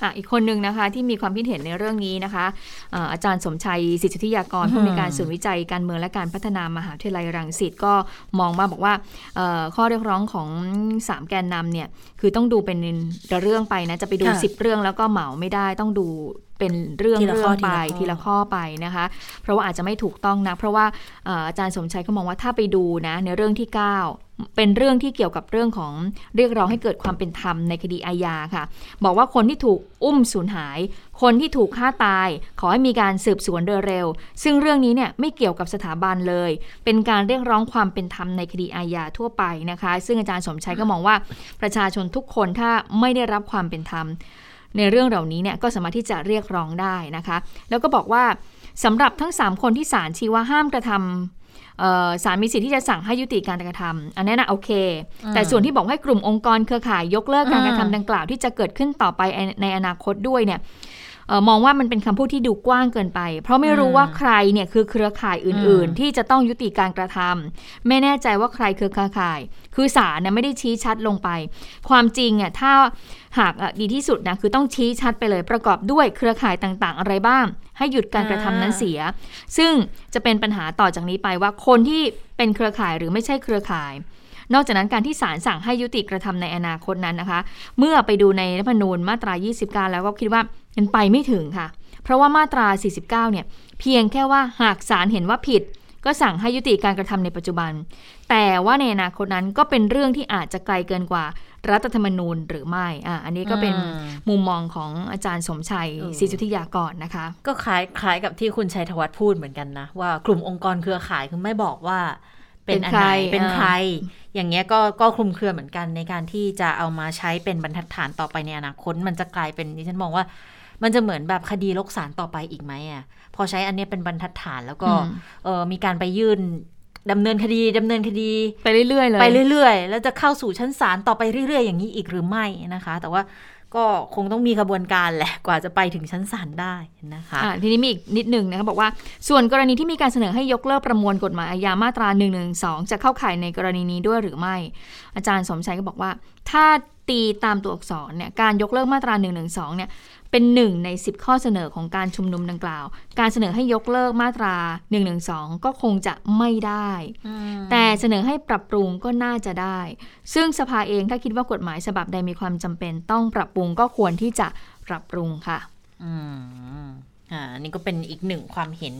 อะอีกคนหนึ่งนะคะที่มีความคิดเห็นในเรื่องนี้นะคะอ่าอาจารย์สมชัยสิทธิยากรอืมผู้ในวยการศูนย์วิจัยการเมืองและการพัฒนามหาวิทยาลัยรังสิตก็มองมาบอกว่าเอ่อข้อเรียกร้องของ 3 แกนนำเนี่ยคือต้องดูเป็นเรื่องไปนะจะไปดูค่ะ10 เรื่องแล้วก็เหมาไม่ได้ต้องดู เป็นเรื่องทีละเรื่ข้อองไปทีทีละละข้ข้ออไปนะคะ เพราะว่าอาจจะไม่ถูกต้องนะ เพราะว่าเอ่ออาจารย์สมชัยก็มองว่าถ้าไปดูนะในเรื่องที่ 9เป็นเรื่องที่เกี่ยวกับเรื่องของเรียกร้องให้เกิดความเป็นธรรมในคดีอาญาค่ะ บอกว่าคนที่ถูกอุ้มสูญหาย คนที่ถูกฆ่าตาย ขอให้มีการสืบสวนโดยเร็ว ซึ่งเรื่องนี้เนี่ยไม่เกี่ยวกับสถาบันเลย เป็นการเรียกร้องความเป็นธรรมในคดีอาญาทั่วไปนะคะ ซึ่งอาจารย์สมชัยก็มองว่าประชาชนทุกคนถ้าไม่ได้รับความเป็นธรรม ในเรื่องเหล่านี้เนี่ยก็สามารถที่จะเรียกร้องได้นะคะ แล้วก็บอกว่าสำหรับทั้ง 3 คนที่ศาลชี้ว่าห้ามกระทำเอ่อศาลมีสิทธิ์ที่จะสั่งให้ยุติการกระทำอันนี้นะโอเค แต่ส่วนที่บอกให้กลุ่มองค์กรเครือข่ายยกเลิกการกระทำดังกล่าวที่จะเกิดขึ้นต่อไปในอนาคตด้วยเนี่ยเอ่อ มองว่ามันเป็นคำพูดที่ดูกว้างเกินไป เพราะไม่รู้ว่าใครเนี่ยคือเครือข่ายอื่น ๆ ที่จะต้องยุติการกระทำไม่แน่ใจว่าใครคือเครือข่าย คือศาลเนี่ยไม่ได้ชี้ชัดลงไป ความจริงอะถ้าหากอะดีที่สุดนะคือต้องชี้ชัดไปเลยประกอบด้วยเครือข่ายต่างๆ อะไรบ้าง ให้หยุดการกระทำนั้นเสีย ซึ่งจะเป็นปัญหาต่อจากนี้ไปว่าคนที่เป็นเครือข่ายหรือไม่ใช่เครือข่าย นอกจากนั้นการที่ศาลสั่งให้ยุติกระทำในอนาคตนั้นนะคะ เมื่อไปดูในรัฐธรรมนูญมาตรา 29 แล้วก็คิดว่า มันไปไม่ถึงค่ะ เพราะว่ามาตรา 49 เนี่ย เพียงแค่ว่าหากศาลเห็นว่าผิด ก็สั่งให้ยุติการกระทำในปัจจุบัน แต่ว่าในอนาคตนั้นก็เป็นเรื่องที่อาจจะไกลเกินกว่ารัฐธรรมนูญหรือไม่อะอันนี้ก็เป็นอืมมุมมองของอาจารย์สมชัยเออศรีสุทธิยากรนะคะ ก็คล้ายคล้ายกับที่คุณชัยธวัฒน์พูดเหมือนกันนะ ว่ากลุ่มองค์กรเครือข่ายคือไม่บอกว่าเป็นอันไหนเป็นใครเป็นใครอ่อย่างเงี้ยก็ก็คลุมเครือเหมือนกันในการที่จะเอามาใช้เป็นบรรทัดฐานต่อไปในอนาคต มันจะกลายเป็นดิฉันมองว่า มันจะเหมือนแบบคดีลกสารต่อไปอีกไหมอะพอใช้อันเนี้ยเป็นบรรทัดฐานแล้วก็อืมเออมีการไปยื่นดำเนินคดีดำเนินคดี ไปเรื่อยๆเลยไปเรื่อยๆ แล้วจะเข้าสู่ชั้นศาลต่อไปเรื่อยๆ อย่างนี้อีกหรือไม่นะคะ แต่ว่าก็คงต้องมีกระบวนการแหละกว่าจะไปถึงชั้นศาลได้นะคะอะทีนี้มีอีกนิดหนึ่งนะคะบอกว่าส่วนกรณีที่มีการเสนอให้ยกเลิกประมวลกฎหมายอาญามาตรา1นึจะเข้าข่ายในกรณีนี้ด้วยหรือไม่ อาจารย์สมชัยก็บอกว่า ถ้าตีตามตัวอักษรเนี่ยการยกเลิกมาตรา1นึเนี่ย เป็นหนึ่งใน 10 ข้อเสนอของการชุมนุมดังกล่าว การเสนอให้ยกเลิกมาตรา1นึก็คงจะไม่ได้ แต่เสนอให้ปรับปรุงก็น่าจะได้ ซึ่งสภาเองถ้าคิดว่ากฎหมายฉบับใดมีความจำเป็นต้องปรับปรุงก็ควรที่จะปรับปรุงค่ะ อืมอ่านี่ก็เป็นอีกหนึ่งความเห็น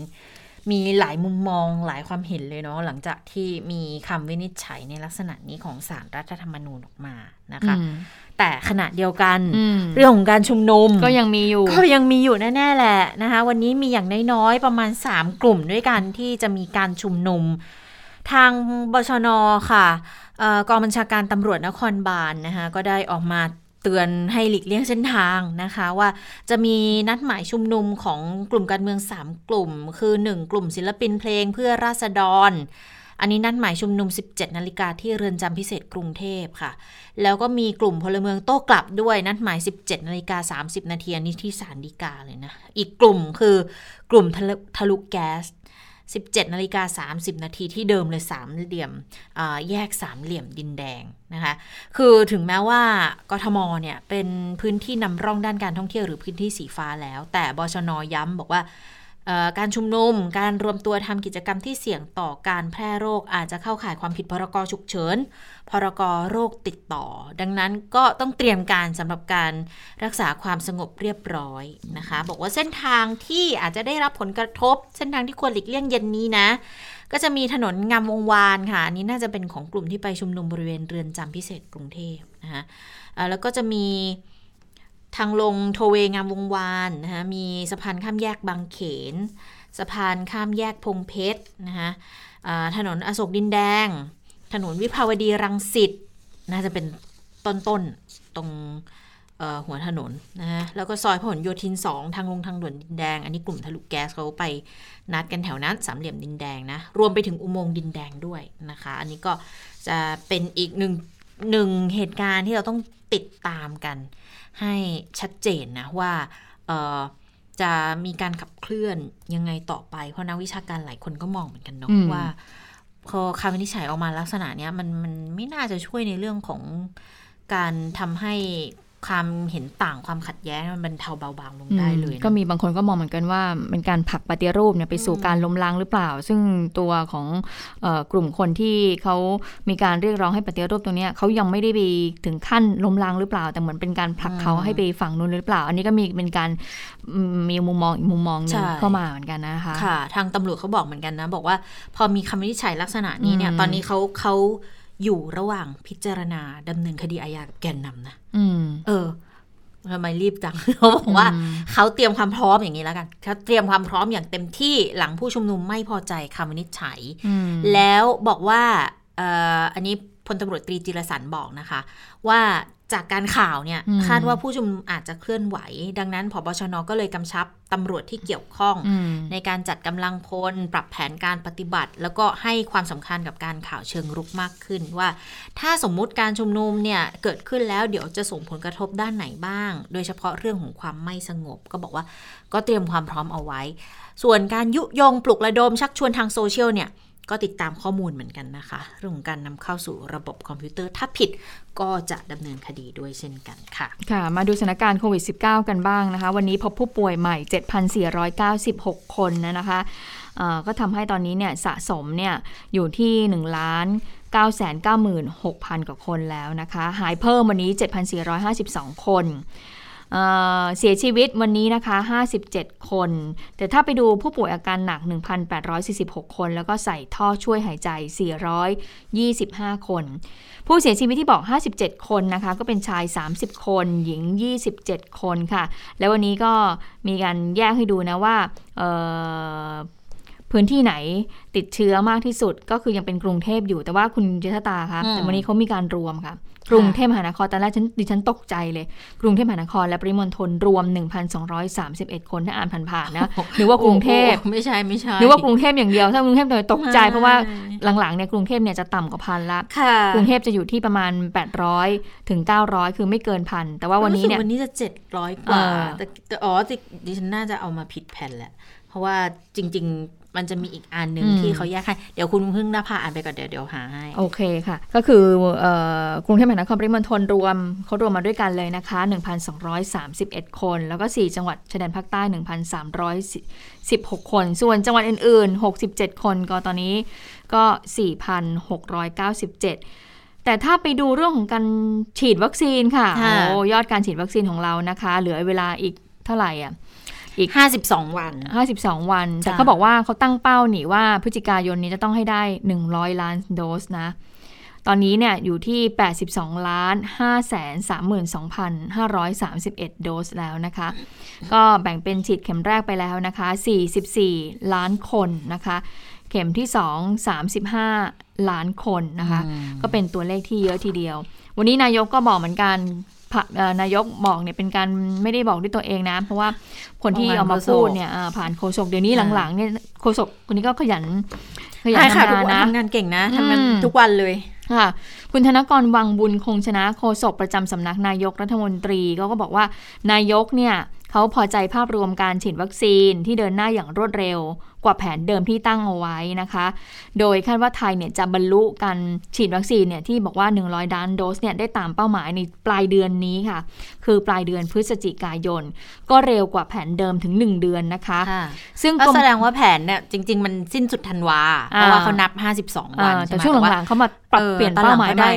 มีหลายมุมมองหลายความเห็นเลยเนาะหลังจากที่มีคำวินิจฉัยในลักษณะนี้ของสารรัฐธรรมนูญออกมานะคะอืม แต่ขณะเดียวกันอืมเรื่องของการชุมนุมก็ยังมีอยู่ ก็ยังมีอยู่แน่ๆแหละนะคะ วันนี้มีอย่างน้อยๆประมาณ 3 กลุ่มด้วยกันที่จะมีการชุมนุม ทางบชนค่ะเออกองบัญชาการตำรวจนครบาลนนะคะก็ได้ออกมาเตือนให้หลีกเลี่ยงเส้นทางนะคะ ว่าจะมีนัดหมายชุมนุมของกลุ่มการเมือง 3 กลุ่ม คือ 1 กลุ่มศิลปินเพลงเพื่อราษฎร อันนี้นัดหมายชุมนุม 17 นาฬิกาที่เรือนจำพิเศษกรุงเทพค่ะ แล้วก็มีกลุ่มพลเมืองโต้กลับด้วยนัดหมาย 17 นาฬิกา 30 นาทีนี้ที่ศาลฎีกาเลยนะ อีกกลุ่มคือกลุ่มทะลุทะลุแก๊ส17นาฬิกา30 นาทีที่เดิมเลยสามเหลี่ยมแยกสามเหลี่ยมดินแดงนะคะคือถึงแม้ว่ากทมเนี่ยเป็นพื้นที่นำร่องด้านการท่องเที่ยวหรือพื้นที่สีฟ้าแล้ว แต่บชนย้ำบอกว่า การชุมนุม การรวมตัวทำกิจกรรมที่เสี่ยงต่อการแพร่โรคอาจจะเข้าข่ายความผิดพรกฉุกเฉิน พรกโรคติดต่อ ดังนั้นก็ต้องเตรียมการสำหรับการรักษาความสงบเรียบร้อยนะคะ บอกว่าเส้นทางที่อาจจะได้รับผลกระทบ เส้นทางที่ควรหลีกเลี่ยงเย็นนี้นะ ก็จะมีถนนงามวงวานค่ะอันนี้น่าจะเป็นของกลุ่มที่ไปชุมนุมบริเวณเรือนจำพิเศษกรุงเทพนะคะแล้วก็จะมี ทางลงโทเวงามวงวานนะคะมีสะพานข้ามแยกบางเขน สะพานข้ามแยกพงเพชรนะคะถนนอโศกดินแดง ถนนวิภาวดีรังสิตน่าจะเป็นต้นๆตรงหัวถนนนะฮะแล้วก็ซอยพหลโยธิน 2 ทางลงทางด่วนดินแดง อันนี้กลุ่มทะลุแก๊สเขาไปนัดกันแถวนั้นสามเหลี่ยมดินแดงนะ รวมไปถึงอุโมงค์ดินแดงด้วยนะคะ อันนี้ก็จะเป็นอีกหนึ่งหนึ่งเหตุการณ์ที่เราต้องติดตามกัน ให้ชัดเจนนะว่าเอ่อจะมีการขับเคลื่อนยังไงต่อไป เพราะนักวิชาการหลายคนก็มองเหมือนกันเนาะอืมว่า พอคำวินิจฉัยออกมาลักษณะเนี้ยมันมันไม่น่าจะช่วยในเรื่องของการทำให้ ความเห็นต่างความขัดแย้งมันบรรเทาเบาบางลงได้เลยนะก็มีบางคนก็มองเหมือนกันว่าเป็นการผลักปฏิรูปเนี่ยไปสู่อืมการล้มล้างหรือเปล่า ซึ่งตัวของเออกลุ่มคนที่เขามีการเรียกร้องให้ปฏิรูปตรงเนี้ยเขายังไม่ได้ไปถึงขั้นล้มล้างหรือเปล่า แต่เหมือนเป็นการผลักเขาให้ไปฝั่งนู้นหรือเปล่า อันนี้ก็มีเป็นการอืมมีมุมมองอีกมุมมองหนึงใช่เข้ามาเหมือนกันนะคะค่ะ ทางตำรวจเขาบอกเหมือนกันนะ บอกว่าพอมีคำวินิจฉัยลักษณะนี้เนี่ยอืมตอนนี้เขาเขา อยู่ระหว่างพิจารณาดำเนินคดีอาญากับแกนนำนะอืมเออทำไมรีบจังเขาบอกว่าอืมเขาเตรียมความพร้อมอย่างนี้แล้วกันเขาเตรียมความพร้อมอย่างเต็มที่หลังผู้ชุมนุมไม่พอใจคำวินิจฉัยอืมแล้วบอกว่าเอ่ออันนี้พลตำรวจตรีจิรสันบอกนะคะ ว่า จากการข่าวเนี่ยอืมคาดว่าผู้ชุมนุมอาจจะเคลื่อนไหว ดังนั้นพบชนก็เลยกำชับตำรวจที่เกี่ยวข้องอืมในการจัดกำลังพล ปรับแผนการปฏิบัติ แล้วก็ให้ความสำคัญกับการข่าวเชิงรุกมากขึ้นว่า ถ้าสมมุติการชุมนุมเนี่ยเกิดขึ้นแล้วเดี๋ยวจะส่งผลกระทบด้านไหนบ้าง โดยเฉพาะเรื่องของความไม่สงบ ก็บอกว่าก็เตรียมความพร้อมเอาไว้ ส่วนการยุยงปลุกระดมชักชวนทางโซเชียลเนี่ย ก็ติดตามข้อมูลเหมือนกันนะคะเรื่องการนำเข้าสู่ระบบคอมพิวเตอร์ถ้าผิดก็จะดำเนินคดีด้วยเช่นกันค่ะ ค่ะ มาดูสถานการณ์โควิด -19 กันบ้างนะคะ วันนี้พบผู้ป่วยใหม่ 7,496 คนนะคะเอ่อก็ทำให้ตอนนี้เนี่ยสะสมเนี่ยอยู่ที่ 1 ล้าน996,000 กว่าคนแล้วนะคะ หายเพิ่มวันนี้ 7,452 คนเอ่อ เสียชีวิตวันนี้นะคะ 57 คน แต่ถ้าไปดูผู้ป่วยอาการหนัก 1,846 คน แล้วก็ใส่ท่อช่วยหายใจ 425 คน ผู้เสียชีวิตที่บอก 57 คนนะคะ ก็เป็นชาย 30 คน หญิง 27 คนค่ะ แล้ววันนี้ก็มีการแยกให้ดูนะว่าเอ่อพื้นที่ไหนติดเชื้อมากที่สุดก็คือยังเป็นกรุงเทพอยู่แต่ว่าคุณเจษตาคะอืมแต่วันนี้เขามีการรวมค่ะ กรุงเทพมหานครตอนแรกฉันดิฉันตกใจเลย กรุงเทพมหานครและปริมณฑลรวม 1,231 คนถ้าอ่านผ่านๆนะหรือว่ากรุงเทพโอ้โหไม่ใช่ไม่ใช่หรือว่ากรุงเทพอย่างเดียว ถ้ากรุงเทพเลยตกใจใช่เพราะว่าหลังๆเนี่ยกรุงเทพเนี่ยจะต่ำกว่าพันละค่ะกรุงเทพจะอยู่ที่ประมาณ 800 ถึง 900 คือไม่เกินพันแต่ว่าวันนี้เนี่ยรู้สึกวันนี้จะเจ็ดร้อยกว่าเออแต่แต่อ๋อดิดิฉันน่าจะเอามาผิดแผ่นแหละเพราะว่าจริง ๆ มันจะมีอีกอันหนึ่งที่เขาแยกให้ เดี๋ยวคุณพึ่งนภาอ่านไปก่อนเดี๋ยวเดี๋ยวหาให้ โอเคค่ะ ก็คือเอ่อกรุงเทพมหานครปริมณฑลรวมเขารวมมาด้วยกันเลยนะคะ 1,231 คน แล้วก็ 4 จังหวัดชายแดนภาคใต้ 1,316 คน ส่วนจังหวัดอื่น ๆ 67 คนก็ตอนนี้ก็ 4,697แต่ถ้าไปดูเรื่องของการฉีดวัคซีนค่ะค่ะโอ้ยอดการฉีดวัคซีนของเรานะคะ เหลือเวลาอีกเท่าไหร่อะ ห้าสิบสองวัน 52 วัน แต่จ้ะเขาบอกว่าเขาตั้งเป้าหนิว่าพฤศจิกายนนี้จะต้องให้ได้ 100 ล้านโดสนะ ตอนนี้เนี่ยอยู่ที่ 82 ล้าน5แสน32,531 โดสแล้วนะคะ ก็แบ่งเป็นฉีดเข็มแรกไปแล้วนะคะ 44 ล้านคนนะคะเข็มที่ 2 35 ล้านคนนะคะ ก็เป็นตัวเลขที่เยอะทีเดียว วันนี้นายกก็บอกเหมือนกันพะเอ่อ นายกบอกเนี่ยเป็นการไม่ได้บอกด้วยตัวเองนะ เพราะว่าคนที่ผ่านเอามาโฆษกพูดเนี่ยอ่าผ่านโฆษกเดี๋ยวนี้อ่าหลังๆเนี่ยโฆษกคนนี้ก็ขยันขยันใช่ค่ะทำทุกงานวันนะทำงานเก่งนะทำงานอืมทุกวันเลยค่ะคุณธนกรวังบุญคงชนะโฆษกประจำสำนักนายกรัฐมนตรีก็ก็บอกว่านายกเนี่ย เขาพอใจภาพรวมการฉีดวัคซีนที่เดินหน้าอย่างรวดเร็ว กว่าแผนเดิมที่ตั้งเอาไว้นะคะ โดยคาดว่าไทยเนี่ยจะบรรลุการฉีดวัคซีนเนี่ยที่บอกว่า 100 ล้านโดสเนี่ยได้ตามเป้าหมายในปลายเดือนนี้ค่ะ คือปลายเดือนพฤศจิกายน ก็เร็วกว่าแผนเดิมถึง 1 เดือนนะคะค่ะซึ่งก็กรมแสดงว่าแผนเนี่ยจริง ๆ มันสิ้นสุดธันวาเพราะว่าเขานับ 52 วันอ่าใช่แต่ไหมช่วงแต่ว่าหลังๆเขามาปรับออเปลี่ยนตอเป้าลังหมายขได้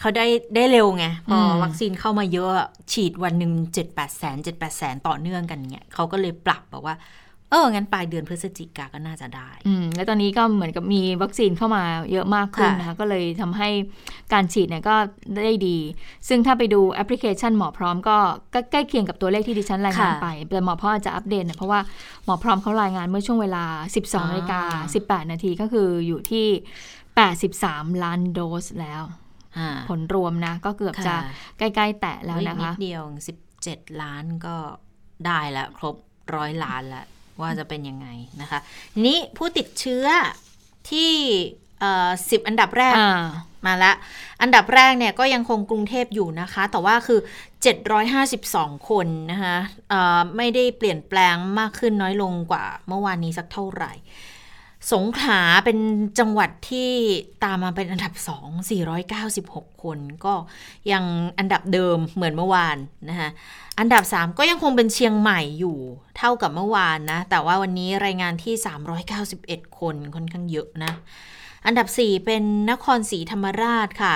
เขาได้ได้เร็วไง พออมวัคซีนเข้ามาเยอะอะฉีดวันหนึ่งเจ็ดแปดแสนเจ็ดแปดแสนต่อเนื่องกันเนี่ยเขาก็เลยปรับบอกว่า เออ งั้นปลายเดือนพฤศจิกาก็น่าจะได้ อืม แล้วตอนนี้ก็เหมือนกับมีวัคซีนเข้ามาเยอะมากขึ้นค่ะนะคะ ก็เลยทำให้การฉีดเนี่ยก็ได้ดี ซึ่งถ้าไปดูแอปพลิเคชันหมอพร้อมก็ก็ใกล้เคียงกับตัวเลขที่ดิฉันรายงานไป แต่หมอพร้อมอาจจะอัปเดตนะเพราะว่าหมอพร้อมเขารายงานเมื่อช่วงเวลา 12นาฬิกา18 นาทีก็คืออยู่ที่ 83 ล้านโดสแล้วอ่า ผลรวมนะ ก็เกือบจะค่ะใกล้ๆแตะแล้วอีกนะนิคะดเดียวสิบเจ็ดล้านก็ได้แล้วครบร้อยล้านแล้วว่าจะเป็นยังไงนะคะทีนี้ผู้ติดเชื้อที่สิบอันดับแรกอ่ามาละ อันดับแรกเนี่ยก็ยังคงกรุงเทพอยู่นะคะ แต่ว่าคือ 752 คนนะคะเอ่อไม่ได้เปลี่ยนแปลงมากขึ้นน้อยลงกว่าเมื่อวานนี้สักเท่าไหร่ สงขลาเป็นจังหวัดที่ตามมาเป็นอันดับ 2 496 คน ก็ยังอันดับเดิมเหมือนเมื่อวานนะคะอันดับ 3 ก็ยังคงเป็นเชียงใหม่อยู่เท่ากับเมื่อวานนะ แต่ว่าวันนี้รายงานที่ 391 คนค่อนข้างเยอะนะ อันดับ 4 เป็นนครศรีธรรมราชค่ะ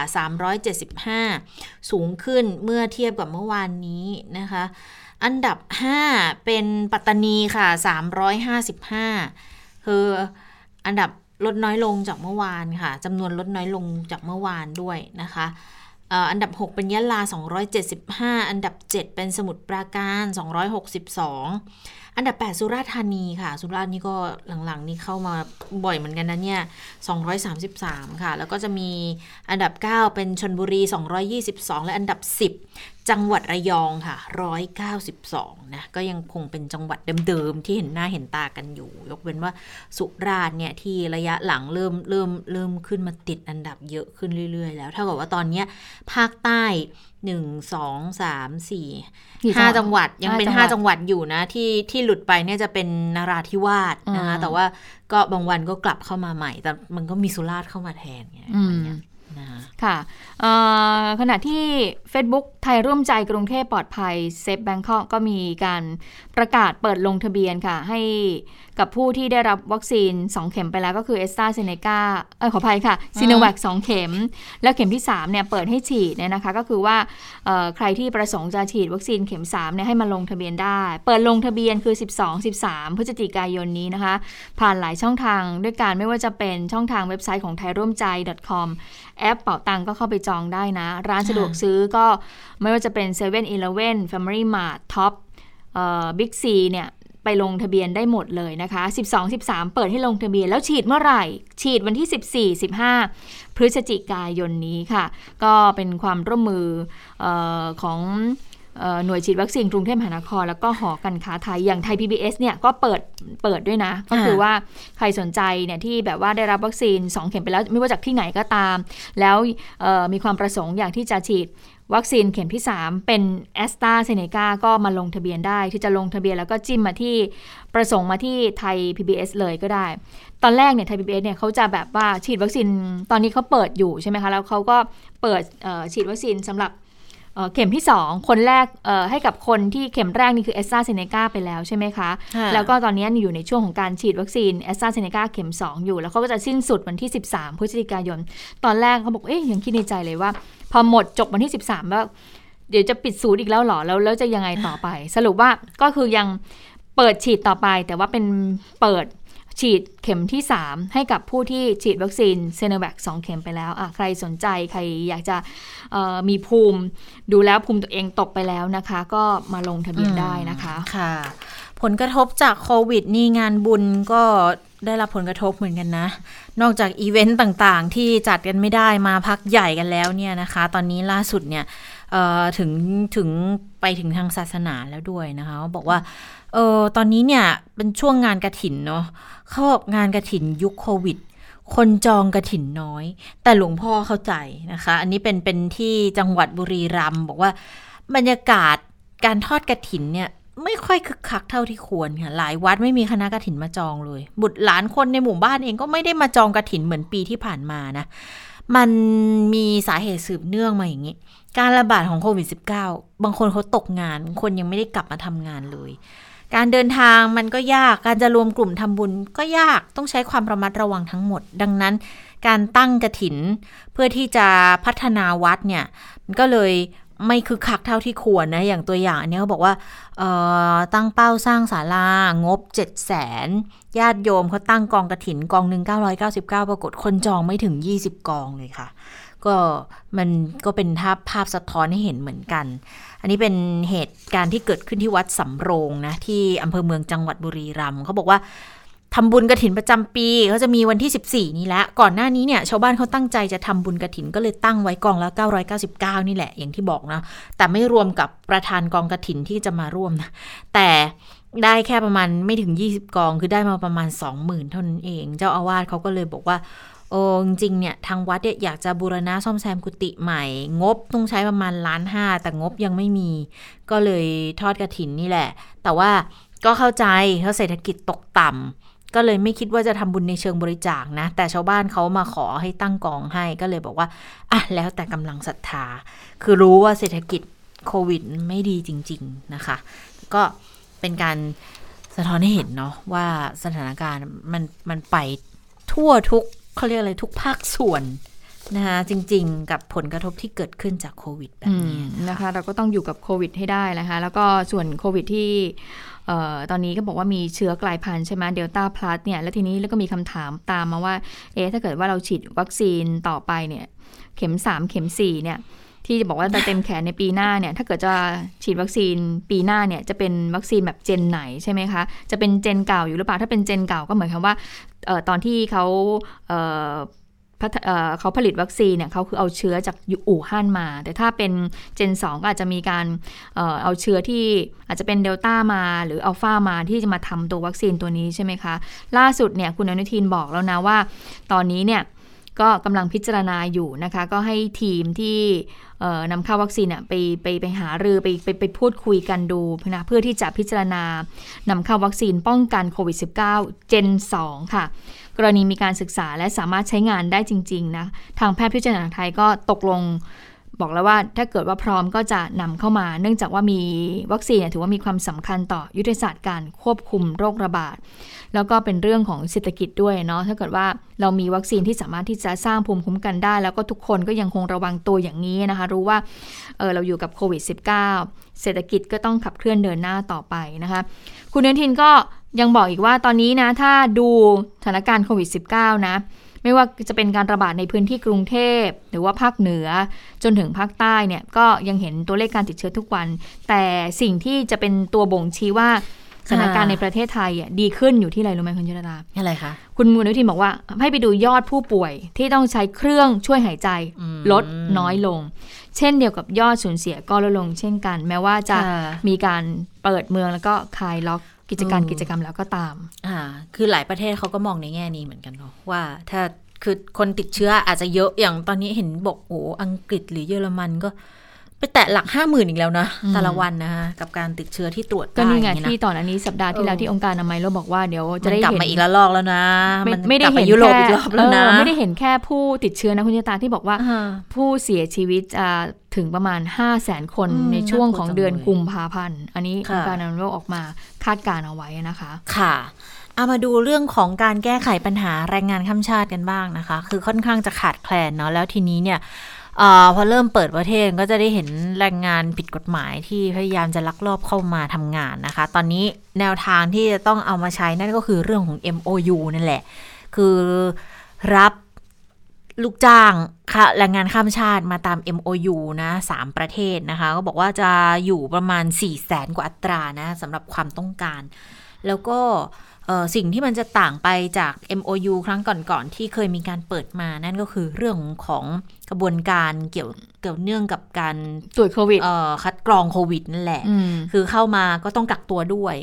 375 สูงขึ้นเมื่อเทียบกับเมื่อวานนี้นะคะ อันดับ 5 เป็นปัตตานีค่ะ 355คือ อันดับลดน้อยลงจากเมื่อวานค่ะจำนวนลดน้อยลงจากเมื่อวานด้วยนะคะอันดับ 6 เป็นยะลา 275 อันดับ 7 เป็นสมุทรปราการ 262 อันดับ 8 สุราษฎร์ธานีค่ะ สุราษฎร์นี่ก็หลังๆ นี่เข้ามาบ่อยเหมือนกันนะเนี่ย 233 ค่ะ แล้วก็จะมีอันดับ 9 เป็นชนบุรี 222 และอันดับ 10 จังหวัดระยองค่ะ 192 นะ ก็ยังคงเป็นจังหวัดเดิมๆ ที่เห็นหน้าเห็นตากันอยู่ ยกเว้นว่าสุราษฎร์เนี่ยที่ระยะหลังเริ่มเริ่มเริ่มขึ้นมาติดอันดับเยอะขึ้นเรื่อยๆ แล้ว เท่ากับว่าตอนเนี้ยภาคใต้ 1 2 3 4กี่ห้าจัจังงหหวัวัดดยังเป็นห้าห้าจัจังงหหวัวัดดอยู่นะ ที่ที่หลุดไปเนี่ยจะเป็นนราธิวาสนะคะอืมแต่ว่าก็บางวันก็กลับเข้ามาใหม่ แต่มันก็มีสุราษฎร์เข้ามาแทนไง คะค่ะเอ่อขณะที่ Facebook ไทยร่วมใจกรุงเทพปลอดภัยเซฟแบงคอกก็มีการประกาศเปิดลงทะเบียนค่ะ ให้กับผู้ที่ได้รับวัคซีน 2 เข็มไปแล้วก็คือเอสตราเซเนกาเออขออภัยค่ะซีโนแวค2เข็ม แล้วเข็มที่ 3 เนี่ยเปิดให้ฉีดเนี่ยนะคะ ก็คือว่าเอ่อใครที่ประสงค์จะฉีดวัคซีนเข็ม 3 เนี่ยให้มาลงทะเบียนได้ เปิดลงทะเบียนคือ 12 13 พฤศจิกายนนี้นะคะ ผ่านหลายช่องทางด้วยกันไม่ว่าจะเป็นช่องทางเว็บไซต์ของไทยร่วมใจ .com แอปเป่าตังก็เข้าไปจองได้นะ ร้านสะดวกซื้อก็ไม่ว่าจะเป็น7 e เ e ่ e อ Family Mart Top เอ่อ Big C เนี่ยไปลงทะเบียนได้หมดเลยนะคะ 12 13 เปิดให้ลงทะเบียนแล้วฉีดเมื่อไหร่ ฉีดวันที่ 14 15 พฤศจิกายนนี้ค่ะ ก็เป็นความร่วมมือเออของเอ่อ หน่วยฉีดวัคซีนกรุงเทพมหานคร แล้วก็หอการค้าไทยอย่างไทย PBS เนี่ยก็เปิดเปิดด้วยนะ ก็คือว่าใครสนใจเนี่ยที่แบบว่าได้รับวัคซีน 2 เข็มไปแล้วไม่ว่าจากที่ไหนก็ตาม แล้วเอ่อมีความประสงค์อยากที่จะฉีดวัคซีนเข็มที่ 3 เป็นแอสตราเซเนกาก็มาลงทะเบียนได้ ที่จะลงทะเบียนแล้วก็จิ้มมาที่ประสงค์มาที่ไทย PBS เลยก็ได้ ตอนแรกเนี่ยไทย PBS เนี่ยเขาจะแบบว่าฉีดวัคซีนตอนนี้เขาเปิดอยู่ใช่ไหมคะ แล้วเขาก็เปิดเอ่อฉีดวัคซีนสำหรับ เอ่อเข็มที่ 2 คนแรกเอ่อให้กับคนที่เข็มแรกนี่คือแอสตราเซเนกาไปแล้วใช่ไหมคะค่ะแล้วก็ตอนนี้อยู่ในช่วงของการฉีดวัคซีนแอสตราเซเนกาเข็ม 2 อยู่ แล้วเขาก็จะสิ้นสุดวันที่ 13 พฤศจิกายน ตอนแรกเขาบอก เอ๊ยยังคิดในใจเลยว่า พอหมดจบวันที่ 13แล้วเดี๋ยวจะปิดศูนย์อีกแล้วเหรอ แล้วแล้วจะยังไงต่อไป สรุปว่าก็คือยังเปิดฉีดต่อไป แต่ว่าเป็นเปิด ฉีดเข็มที่ 3 ให้กับผู้ที่ฉีดวัคซีนเซโนแวค2เข็มไปแล้วอะใครสนใจใครอยากจะมีภูมิ ดูแล้วภูมิตัวเองตกไปแล้วนะคะ ก็มาลงทะเบียนได้นะคะค่ะ ผลกระทบจากโควิด นี่งานบุญก็ได้รับผลกระทบเหมือนกันนะ นอกจากอีเวนต์ต่างๆ ที่จัดกันไม่ได้มาพักใหญ่กันแล้วเนี่ยนะคะ ตอนนี้ล่าสุดเนี่ย ถึงถึงไปถึงทางศาสนาแล้วด้วยนะคะบอกว่าเออตอนนี้เนี่ยเป็นช่วงงานกระถินเนาะเขาบอกงานกระถินยุคโควิด คนจองกระถินน้อย แต่หลวงพ่อเข้าใจนะคะ อันนี้เป็นเป็นที่จังหวัดบุรีรัมย์บอกว่าบรรยากาศการทอดกระถินเนี่ยไม่ค่อยคึกคักเท่าที่ควรค่ะ หลายวัดไม่มีคณะกฐินมาจองเลย บุตรหลานคนในหมู่บ้านเองก็ไม่ได้มาจองกฐินเหมือนปีที่ผ่านมานะ มันมีสาเหตุสืบเนื่องมาอย่างนี้ การระบาดของโควิด -19 บางคนเขาตกงาน คนยังไม่ได้กลับมาทำงานเลย การเดินทางมันก็ยาก การจะรวมกลุ่มทำบุญก็ยาก ต้องใช้ความระมัดระวังทั้งหมด ดังนั้น การตั้งกระถิน เพื่อที่จะพัฒนาวัดเนี่ยมันก็เลยไม่คึกคักเท่าที่ควรนะ อย่างตัวอย่างอันนี้เขาบอกว่าตั้งเป้าสร้างศาลางบ 7 0 0แสนญาติโยมเขาตั้งกองกระถินกองหนึ่ง999 ปรากฏคนจองไม่ถึง 20 กองเลยค่ะ ก็มันก็เป็นภาพภาพสะท้อนให้เห็นเหมือนกัน อันนี้เป็นเหตุการณ์ที่เกิดขึ้นที่วัดสำโรงนะที่อำเภอเมืองจังหวัดบุรีรัมย์เขาบอกว่าทำบุญกระถินประจำปีเขาจะมีวันที่ 14 นี้แล้วก่อนหน้านี้เนี่ยชาวบ้านเขาตั้งใจจะทำบุญกระถินก็เลยตั้งไว้กองละ999 นี่แหละอย่างที่บอกนะ แต่ไม่รวมกับประธานกองกระถินที่จะมาร่วมนะแต่ได้แค่ประมาณไม่ถึง 20 กองคือได้มาประมาณ 20,000 เท่านั้นเอง เจ้าอาวาสเขาก็เลยบอกว่า โอ้จริงเนี่ยทางวัดเนี่ยอยากจะบูรณะซ่อมแซมกุฏิใหม่ งบต้องใช้ประมาณล้านห้าแต่งบยังไม่มี ก็เลยทอดกระถินนี่แหละ แต่ว่าก็เข้าใจเพราเศรษฐกิจตกต่ำก็เลยไม่คิดว่าจะทำบุญในเชิงบริจาคนะ แต่ชาวบ้านเขามาขอให้ตั้งกองให้ก็เลยบอกว่าอะแล้วแต่กำลังศรัทธา คือรู้ว่าเศรษฐกิจโควิดไม่ดีจริง ๆนะคะ ก็เป็นการสะท้อนให้เห็นเนาะว่าสถานการณ์มันมันไปทั่วทุก เขาเรียกอะไรทุกภาคส่วนนะคะจริงๆ กับผลกระทบที่เกิดขึ้นจากโควิดแบบนี้นะคะ เราก็ต้องอยู่กับโควิดให้ได้นะคะแล้วก็ส่วนโควิดที่ตอนนี้ก็บอกว่ามีเชื้อกลายพันธุ์ใช่ไหมเดลต้าพลัสเนี่ยแล้วทีนี้แล้วก็มีคำถามตามมาว่าเอ๊ะถ้าเกิดว่าเราฉีดวัคซีนต่อไปเนี่ย เข็ม 3 เข็ม4เนี่ย ที่จะบอกว่าจะเต็มแขนในปีหน้าเนี่ย ถ้าเกิดจะฉีดวัคซีนปีหน้าเนี่ย จะเป็นวัคซีนแบบเจนไหนใช่ไหมคะ จะเป็นเจนเก่าอยู่หรือเปล่า ถ้าเป็นเจนเก่าก็เหมือนคำว่าออตอนที่เขาเขาผลิตวัคซีนเนี่ยเขาคือเอาเชื้อจากอู่ฮั่นมา แต่ถ้าเป็นเจน 2 ก็อาจจะมีการเอาเชื้อที่อาจจะเป็นเดลต้ามาหรืออัลฟามาที่จะมาทำตัววัคซีนตัวนี้ใช่ไหมคะ ล่าสุดเนี่ยคุณอนุทินบอกแล้วนะว่า ตอนนี้เนี่ยก็กำลังพิจารณาอยู่นะคะ ก็ให้ทีมที่ นำเข้าวัคซีนไปไปไปหารือไปไปไปพูดคุยกันดูนะเพื่อที่จะพิจารณานำเข้าวัคซีนป้องกันโควิด -19 เจน 2 ค่ะ กรณีมีการศึกษาและสามารถใช้งานได้จริง ๆ นะ ทางแพทย์พิจารณาไทยก็ตกลง บอกแล้วว่าถ้าเกิดว่าพร้อมก็จะนำเข้ามา เนื่องจากว่ามีวัคซีนถือว่ามีความสำคัญต่อยุทธศาสตร์การควบคุมโรคระบาด แล้วก็เป็นเรื่องของเศรษฐกิจด้วยเนาะถ้าเกิดว่าเรามีวัคซีนที่สามารถที่จะสร้างภูมิคุ้มกันได้ แล้วก็ทุกคนก็ยังคงระวังตัวอย่างนี้นะคะ รู้ว่าเออเราอยู่กับโควิด -19 เศรษฐกิจก็ต้องขับเคลื่อนเดินหน้าต่อไปนะคะ คุณเนทินก็ยังบอกอีกว่าตอนนี้นะถ้าดูสถานการณ์โควิด -19 นะ ไม่ว่าจะเป็นการระบาดในพื้นที่กรุงเทพ หรือว่าภาคเหนือจนถึงภาคใต้เนี่ยก็ยังเห็นตัวเลขการติดเชื้อทุกวัน แต่สิ่งที่จะเป็นตัวบ่งชี้ว่าสถานการณ์ในประเทศไทยอะดีขึ้นอยู่ที่อะไรรู้ไหมคุณยุทธาอะไรคะคุณมูลนิธิบอกว่าให้ไปดูยอดผู้ป่วยที่ต้องใช้เครื่องช่วยหายใจลดน้อยลง เช่นเดียวกับยอดสูญเสียก็ลดลงเช่นกัน แม้ว่าจะมีการเปิดเมืองแล้วก็คลายล็อก กิจการกิจกรรมแล้วก็ตาม อ่า คือหลายประเทศเขาก็มองในแง่นี้เหมือนกันเนาะว่าถ้าคือคนติดเชื้ออาจจะเยอะอย่างตอนนี้เห็นบอกโอ้อังกฤษหรือเยอรมันก็ ไปแตะหลักห้าหมื่นอีกแล้วนะ แต่ละวันนะคะกับการติดเชื้อที่ตรวจก็นี่ไงที่ตอนอันนี้สัปดาห์ที่แล้วที่องค์การอนามัยเราบอกว่าเดี๋ยวจะได้กลับมาอีกแล้วลอกแล้วนะ มันไม่ได้เห็นยุโรปอีกรอบแล้วนะไม่ได้เห็นแค่ผู้ติดเชื้อนะคุณยตาที่บอกว่า ผู้เสียชีวิตถึงประมาณ 5 0 0แสนคนในช่วงของเดือนกุมภาพันธ์ อันนี้องค์การอนามัยโลกออกมาคาดการเอาไว้นะคะ ค่ะเอามาดูเรื่องของการแก้ไขปัญหาแรงงานข้ามชาติกันบ้างนะคะ คือค่อนข้างจะขาดแคลนเนาะแล้วทีนี้เนี่ย อพอเริ่มเปิดประเทศก็จะได้เห็นแรงงานผิดกฎหมายที่พยายามจะลักลอบเข้ามาทำงานนะคะ ตอนนี้แนวทางที่จะต้องเอามาใช้นั่นก็คือเรื่องของ MOU นั่นแหละ คือรับลูกจ้างแรงงานข้ามชาติมาตาม MOU นะสามประเทศนะคะ ก็บอกว่าจะอยู่ประมาณ4 0 0แสนกว่าอัตรานะสำหรับความต้องการ แล้วก็ สิ่งที่มันจะต่างไปจาก MOU ครั้งก่อนๆที่เคยมีการเปิดมานั่นก็คือเรื่องของกระบวนการเกี่ยวเกี่ยวเนื่องกับการตรวจโควิดคัดกรองโควิดนั่นแหละ คือเข้ามาก็ต้องกักตัวด้วย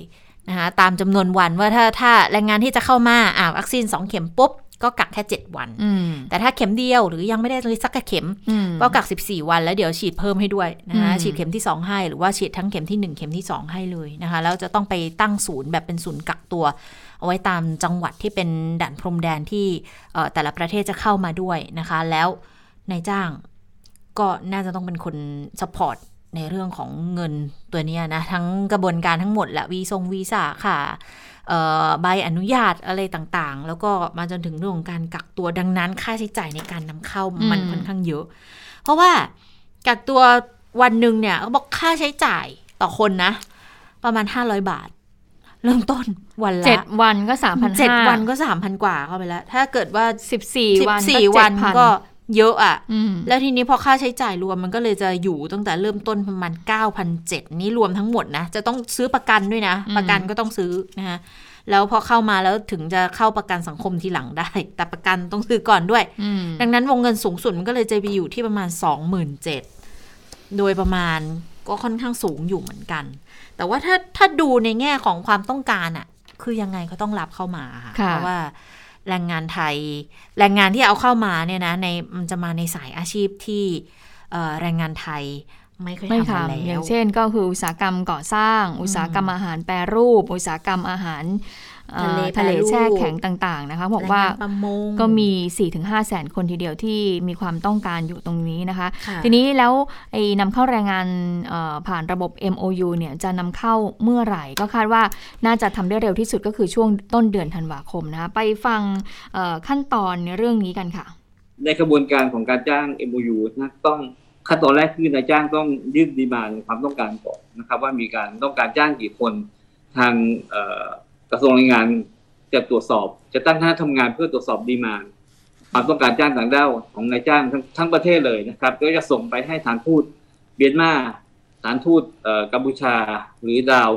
นะคะตามจำนวนวันว่าถ้าถ้าแรงงานที่จะเข้ามาอ่าวัคซีนสองเข็มปุ๊บ ก็กักแค่ 7 วันอืมแต่ถ้าเข็มเดียวหรือยังไม่ได้เลยสักเข็มอืมก็กัก 14 วันแล้วเดี๋ยวฉีดเพิ่มให้ด้วยนะคะอืมฉีดเข็มที่ 2 ให้ หรือว่าฉีดทั้งเข็มที่ 1 เข็มที่ 2 ให้เลยนะคะแล้วจะต้องไปตั้งศูนย์แบบเป็นศูนย์กักตัว เอาไว้ตามจังหวัดที่เป็นด่านพรมแดนที่เอ่อแต่ละประเทศจะเข้ามาด้วยนะคะ แล้วนายจ้างก็น่าจะต้องเป็นคนสปอร์ตในเรื่องของเงินตัวเนี้ยนะ ทั้งกระบวนการทั้งหมดแหละวีซงวีซ่าค่ะเอ่อ ใบอนุญาตอะไรต่างๆ แล้วก็มาจนถึงเรื่องของการกักตัวดังนั้นค่าใช้จ่ายในการนำเข้ามันอืมค่อนข้างเยอะ เพราะว่ากักตัววันหนึ่งเนี่ยเขาบอกค่าใช้จ่ายต่อคนนะ ประมาณ500บาท เริ่มต้นวันละเจ็ดวันก็สามพันเจ็ดวันก็สามพันกว่าเข้าไปแล้ว ถ้าเกิดว่าสิบสี่สิบวันสี่วันก็ เยอะอะอืมแล้วทีนี้พอค่าใช้จ่ายรวมมันก็เลยจะอยู่ตั้งแต่เริ่มต้นประมาณ9,700นี่รวมทั้งหมดนะ จะต้องซื้อประกันด้วยนะอืมประกันก็ต้องซื้อนะคะแล้วพอเข้ามาแล้วถึงจะเข้าประกันสังคมทีหลังได้ แต่ประกันต้องซื้อก่อนด้วยอืมดังนั้นวงเงินสูงสุดมันก็เลยจะไปอยู่ที่ประมาณ 27,000โดยประมาณก็ค่อนข้างสูงอยู่เหมือนกัน แต่ว่าถ้าถ้าดูในแง่ของความต้องการอะคือยังไงก็ต้องรับเข้ามาค่ะค่ะเพราะว่า แรงงานไทย แรงงานที่เอาเข้ามาเนี่ยนะในมันจะมาในสายอาชีพที่เอ่อแรงงานไทยไม่เคยไม่ทำมาแล้ทำอย่างวเช่นก็คืออุตสาหกรรมก่อสร้าง อุตสาหกรรมอาหารแปรรูป อุตสาหกรรมอาหารเอ่อ ทะเลทะเลแปรรูปแช่แข็งต่างๆนะคะบอกว่าแรงงนประมงก็มี4-5แสนคนทีเดียวที่มีความต้องการอยู่ตรงนี้นะคะค่ะทีนี้แล้วไอ้นำเข้าแรงงานเอ่อผ่านระบบ MOU เนี่ยจะนำเข้าเมื่อไหร่ ก็คาดว่าน่าจะทำได้เร็วที่สุดก็คือช่วงต้นเดือนธันวาคมนะคะไปฟังเอ่อขั้นตอนในเรื่องนี้กันค่ะ ในกระบวนการของการจ้าง MOU นะต้องขั้นตอนแรกคือนายจ้างต้องยื่นดีมานความต้องการก่อนนะครับ ว่ามีการต้องการจ้างกี่คนทางเอ่อ กระทรวงแรงงานจะตรวจสอบ จะตั้งคณะทำงานเพื่อตรวจสอบดีมานความต้องการจ้างต่างด้าวของนายจ้างทั้งทั้งประเทศเลยนะครับ ก็จะส่งไปให้ฐานทูตเมียนมาฐานทูตอ่อกัมพูชาหรือดาว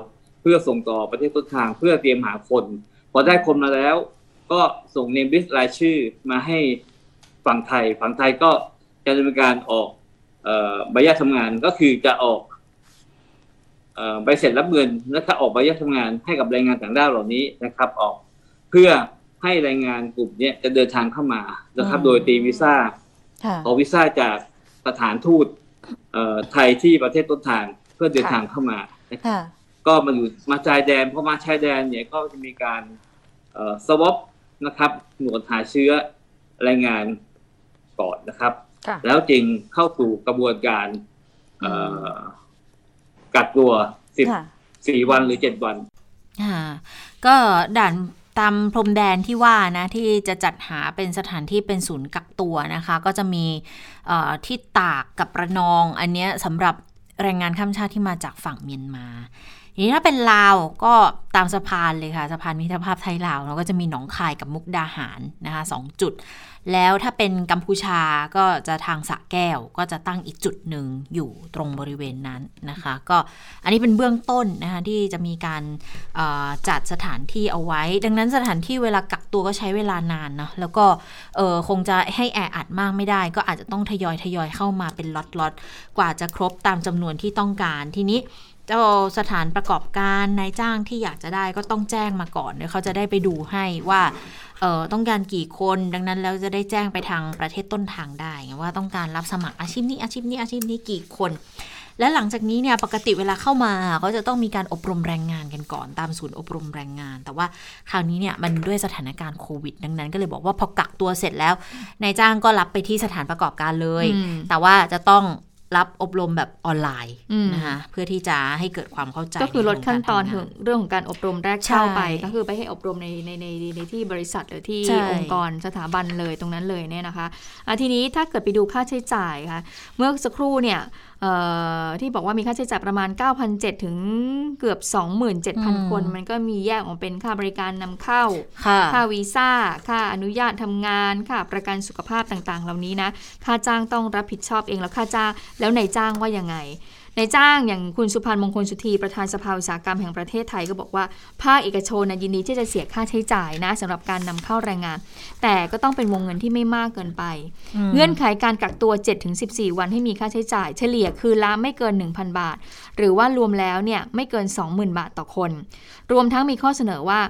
เพื่อส่งต่อประเทศต้นทาง เพื่อเตรียมหาคน พอได้คนมาแล้ว ก็ส่งเนมลิสต์รายชื่อมาให้ฝั่งไทย ฝั่งไทยก็จะดำเนินการออกเอ่อใบอนุญาตทำงานก็คือจะออก ใบเสร็จรับเงินนะครับออกใบอนุญาตทำงานให้กับแรงงานต่างด้าวเหล่านี้นะครับ ออกเพื่อให้แรงงานกลุ่มเนี้ยจะเดินทางเข้ามานะครับอืมโดยตีวีซ่าค่ะขอวีซ่าจากสถานทูตเอ่อไทยที่ประเทศต้นทางเพื่อเดินทางเข้ามานะครับค่ะก็มาอยู่มาชายแดนพอมาชายแดนเนี่ยก็จะมีการเอ่อสวอปนะครับหนวดหาเชื้อแรงงานก่อนนะครับค่ะแล้วจึงเข้าสู่กระบวนการเอ่อ กักตัวสิบค่ะสี่วันหรือเจ็ดวันอ่าก็ด่านตามพรมแดนที่ว่านะที่จะจัดหาเป็นสถานที่เป็นศูนย์กักตัวนะคะ ก็จะมีเอ่อที่ตากกับระนอง อันเนี้ยสำหรับแรงงานข้ามชาติที่มาจากฝั่งเมียนมาที นี้ถ้าเป็นลาวก็ตามสะพานเลยค่ะ สะพานมิตรภาพไทยลาวแล้วก็จะมีหนองคายกับมุกดาหารนะคะสองจุด แล้วถ้าเป็นกัมพูชาก็จะทางสะแก้วก็จะตั้งอีกจุดหนึ่งอยู่ตรงบริเวณนั้นนะคะ ก็อันนี้เป็นเบื้องต้นนะคะที่จะมีการจัดสถานที่เอาไว้ ดังนั้นสถานที่เวลากักตัวก็ใช้เวลานานเนาะแล้วก็คงจะให้แออัดมากไม่ได้ ก็อาจจะต้องทยอยทยอยเข้ามาเป็นล็อตๆกว่าจะครบตามจำนวนที่ต้องการทีนี้ จ้าสถานประกอบการนายจ้างที่อยากจะได้ก็ต้องแจ้งมาก่อนเดี๋ยวเขาจะได้ไปดูให้ว่าเออต้องการกี่คนดังนั้นแล้วจะได้แจ้งไปทางประเทศต้นทางได้ไงว่าต้องการรับสมัครอาชีพนี้อาชีพนี้อาชีพนี้กี่คน และหลังจากนี้เนี่ยปกติเวลาเข้ามาก็จะต้องมีการอบรมแรงงานกันก่อนตามศูนย์อบรมแรงงาน แต่ว่าคราวนี้เนี่ยมันด้วยสถานการณ์โควิด ดังนั้น ก็เลยบอกว่าพอกักตัวเสร็จแล้วนายจ้างก็รับไปที่สถานประกอบการเลยอืมแต่ว่าจะต้อง รับอบรมแบบออนไลน์อืมนะคะเพื่อที่จะให้เกิดความเข้าใจ ก็คือลดขั้นตอนใถึงเรื่องของการอบรมแรกเช่าไปใช่ก็คือไปให้อบรมในในในในที่บริษัทหรือที่ใช่องค์กรสถาบันเลยตรงนั้นเลยเนี่ยนะคะอะทีนี้ถ้าเกิดไปดูค่าใช้จ่ายค่ะเมื่อสักครู่เนี่ยเอ่อ ที่บอกว่ามีค่าใช้จ่ายประมาณ 9,700 ถึงเกือบ 27,000 คน มันก็มีแยกออกเป็นค่าบริการนำเข้าค่ะค่าวีซ่า ค่าอนุญาตทำงาน ค่าประกันสุขภาพต่างๆ เหล่านี้นะ ค่าจ้างต้องรับผิดชอบเองแล้วค่าจ้างแล้วนายจ้างว่ายังไง นายจ้างอย่างคุณสุพันธ์มงคลสุธีประธานสภาอุตสาหกรรมแห่งประเทศไทยก็บอกว่า ภาคเอกชนนะยินดีที่จะเสียค่าใช้จ่ายนะสำหรับการนำเข้าแรงงาน แต่ก็ต้องเป็นวงเงินที่ไม่มากเกินไป เงื่อนไขการกักตัว 7-14 วันให้มีค่าใช้จ่าย เฉลี่ยคือละไม่เกิน 1,000 บาท หรือว่ารวมแล้วเนี่ยไม่เกิน 20,000 บาทต่อคน รวมทั้งมีข้อเสนอว่า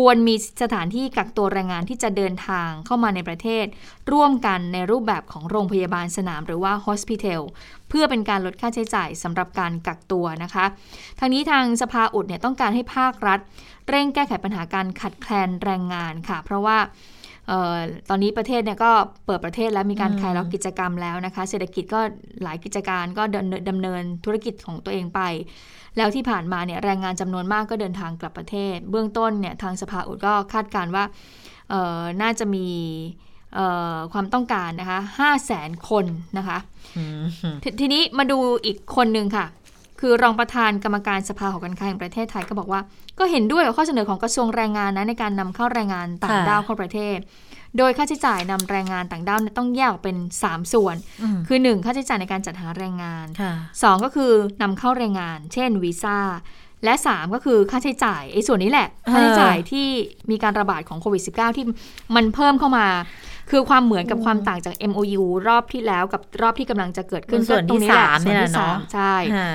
ควรมีสถานที่กักตัวแรงงานที่จะเดินทางเข้ามาในประเทศ ร่วมกันในรูปแบบของโรงพยาบาลสนามหรือว่า hospital เพื่อเป็นการลดค่าใช้จ่ายสำหรับการกักตัวนะคะ ทางนี้ทางสภาอุดเนี่ยต้องการให้ภาครัฐ เร่งแก้ไขปัญหาการขัดแคลนแรงงานค่ะ เพราะว่าออตอนนี้ประเทศเนี่ยก็เปิดประเทศแล้วมีการคลายล็อกกิจกรรมแล้วนะคะ เศรษฐกิจก็หลายกิจการก็ดำเนินธุรกิจของตัวเองไป แล้วที่ผ่านมาเนี่ยแรงงานจำนวนมากก็เดินทางกลับประเทศ เบื้องต้นเนี่ยทางสภาอุดก็คาดการณ์ว่าเอ่อน่าจะมีเอ่อความต้องการนะคะ5 0 0แสนคนนะคะอืมททีนี้มาดูอีกคนหนึ่งค่ะ คือรองประธานกรรมการสภาหอการค้าแห่งประเทศไทยก็บอกว่า ก็เห็นด้วยกับข้อเสนอของกระทรวงแรงงานนะในการนำเข้าแรงงานต่างค่ะด้าวเข้าประเทศ โดยค่าใช้จ่ายนำแรงงานต่างด้าวเนี่ยต้องแยกออกเป็น 3 ส่วนอืมคือ 1 ค่าใช้จ่ายในการจัดหาแรงงานค่ะ2ก็คือนำเข้าแรงงาน เช่นวีซ่าและ 3 ก็คือค่าใช้จ่ายไอ้ส่วนนี้แหละเออค่าใช้จ่ายที่มีการระบาดของโควิด -19 ที่มันเพิ่มเข้ามา คือความเหมือนกับความต่างจาก MOU รอบที่แล้วกับรอบที่กำลังจะเกิดขึ้นส่วนก็ตรงที่แหละสามส่วนเนี่ยที่เนาะสามใช่ค่ะ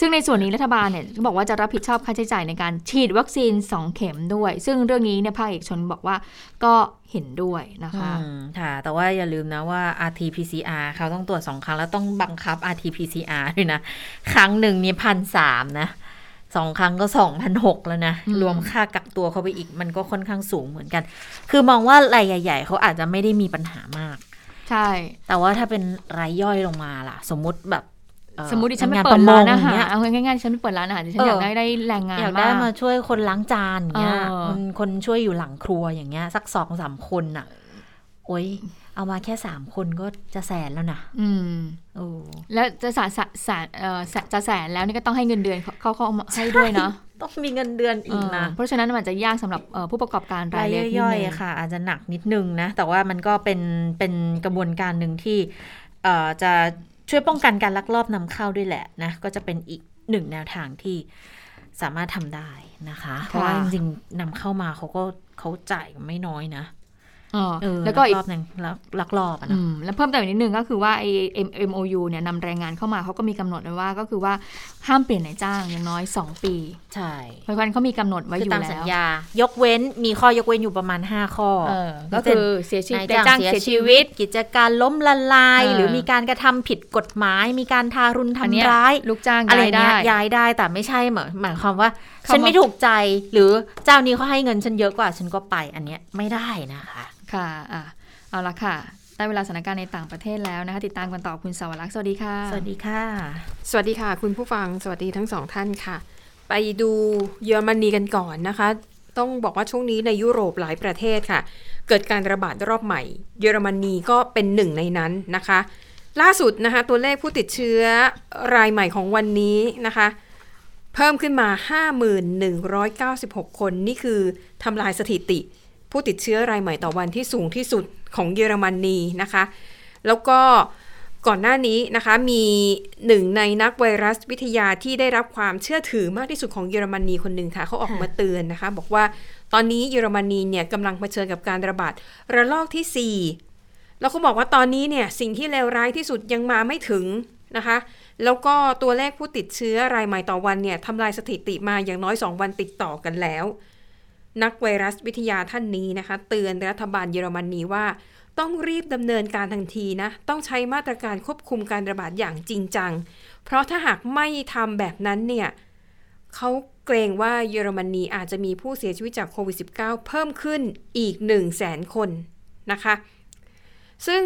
ซึ่งในส่วนนี้รัฐบาลเนี่ยก็บอกว่าจะรับผิดชอบค่าใช้จ่ายในการฉีดวัคซีน 2 เข็มด้วย ซึ่งเรื่องนี้เนี่ยภาคเอกชนบอกว่าก็เห็นด้วยนะคะอืมค่ะ แต่ว่าอย่าลืมนะว่า RT-PCR เขาต้องตรวจสองครั้งแล้วต้องบังคับ RT-PCR ด้วยนะ ครั้งหนึ่งนี่พันสามนะ สองครั้งก็สองพันหกแล้วนะอืมรวมค่ากักตัวเข้าไปอีกมันก็ค่อนข้างสูงเหมือนกัน คือมองว่ารายใหญ่ ๆเขาอาจจะไม่ได้มีปัญหามาก ใช่ แต่ว่าถ้าเป็นรายย่อยลงมาล่ะ สมมุติแบบเอ่อสมมติดิฉันไปทำงาเปิดประมร้างนอาอย่หางรเงี้ยเอาง่ายๆดิฉันไปเปิดร้านอาหารดิฉันเออออยากได้ได้แรงงานอยากได้มากมาช่วยคนล้างจานอย่างเงี้ยเออคนคนช่วยอยู่หลังครัวอย่างเงี้ย สักสองสามคนน่ะ โอ้ย เอามาแค่สามคนก็จะแสนแล้วนะอืมโอ้แล้วจะสาสาสาเอ่อสาจะแสนแล้วนี่ก็ต้องให้เงินเดือนเขาเขาเขาเอามาให้ด้วยเนาะต้องมีเงินเดือนอีกนะเออเพราะฉะนั้นมันจะยากสำหรับเอ่อผู้ประกอบการรารายยเล็กนิดย่อยนึงๆอะค่ะ อาจจะหนักนิดนึงนะ แต่ว่ามันก็เป็นเป็นกระบวนการหนึ่งที่เอ่อจะช่วยป้องกันการลักลอบนำเข้าด้วยแหละนะ ก็จะเป็นอีกหนึ่งแนวทางที่สามารถทำได้นะคะ เพราะว่าจริงๆนำเข้ามาเขาก็เขาจ่ายไม่น้อยนะเออเออ แล้วก็อีกรอบหนึงลักลักลอบอะอืนะมแล้วเพิ่มเติมอีกนิดนึงก็คือว่าไอ้ MOU เนี่ยนำแรงงานเข้ามาเขาก็มีกำหนดไว้ว่าก็คือว่าห้ามเปลี่ยนนายจ้างอย่างน้อย 2 ปี ใช่เพราะฉะนั้นเขามีกำหนดไว้คืออยู่ตามแล้วสัญญา ยกเว้นมีข้อยกเว้นอยู่ประมาณ 5 ข้อเออก็คือเสียชีวิตนายจ้างเสียชีวิต กิจการล้มละลายเออหรือมีการกระทำผิดกฎหมาย มีการทารุณอันเนี้ยทำร้าย ลูกจ้างอะไรย้ายได้เงี้ยย้ายได้แต่ไม่ใช่เหมือนหมายความว่าเข้ามา ฉันไม่ถูกใจหรือเจ้านี้เขาให้เงินฉันเยอะกว่าฉันก็ไปอันเนี้ยไม่ได้นะคะค่ะอะเอาละค่ะได้เวลาสถานการณ์ในต่างประเทศแล้วนะคะ ติดตามกันต่อคุณสวรักษ์สวัสดีค่ะ สวัสดีค่ะ สวัสดีค่ะ คุณผู้ฟังสวัสดีทั้งสองท่านค่ะ ไปดูเยอรมนีกันก่อนนะคะ ต้องบอกว่าช่วงนี้ในยุโรปหลายประเทศค่ะ เกิดการระบาดรอบใหม่ เยอรมนีก็เป็นหนึ่งในนั้นนะคะ ล่าสุดนะคะ ตัวเลขผู้ติดเชื้อรายใหม่ของวันนี้นะคะ เพิ่มขึ้นมา 5196 คนนี่คือทำลายสถิติ ผู้ติดเชื้อรายใหม่ต่อวันที่สูงที่สุดของเยอรมนีนะคะ แล้วก็ก่อนหน้านี้นะคะมีหนึ่งในนักไวรัสวิทยาที่ได้รับความเชื่อถือมากที่สุดของเยอรมนีคนหนึ่งค่ะเขาออกมาเตือนนะคะ บอกว่าตอนนี้เยอรมนีเนี่ยกำลังเผชิญกับการระบาดระลอกที่ 4 แล้วเขาบอกว่าตอนนี้เนี่ยสิ่งที่เลวร้ายที่สุดยังมาไม่ถึงนะคะ แล้วก็ตัวเลขผู้ติดเชื้อรายใหม่ต่อวันเนี่ยทำลายสถิติมาอย่างน้อย 2 วันติดต่อกันแล้ว นักไวรัสวิทยาท่านนี้นะคะ เตือนรัฐบาลเยอรมนีว่า ต้องรีบดำเนินการทันทีนะ ต้องใช้มาตรการควบคุมการระบาดอย่างจริงจัง เพราะถ้าหากไม่ทำแบบนั้นเนี่ยเขาเกรงว่าเยอรมนีอาจจะมีผู้เสียชีวิตจากโควิด -19 เพิ่มขึ้นอีก 1 0 0 0 0แสนคนนะคะ ซึ่ง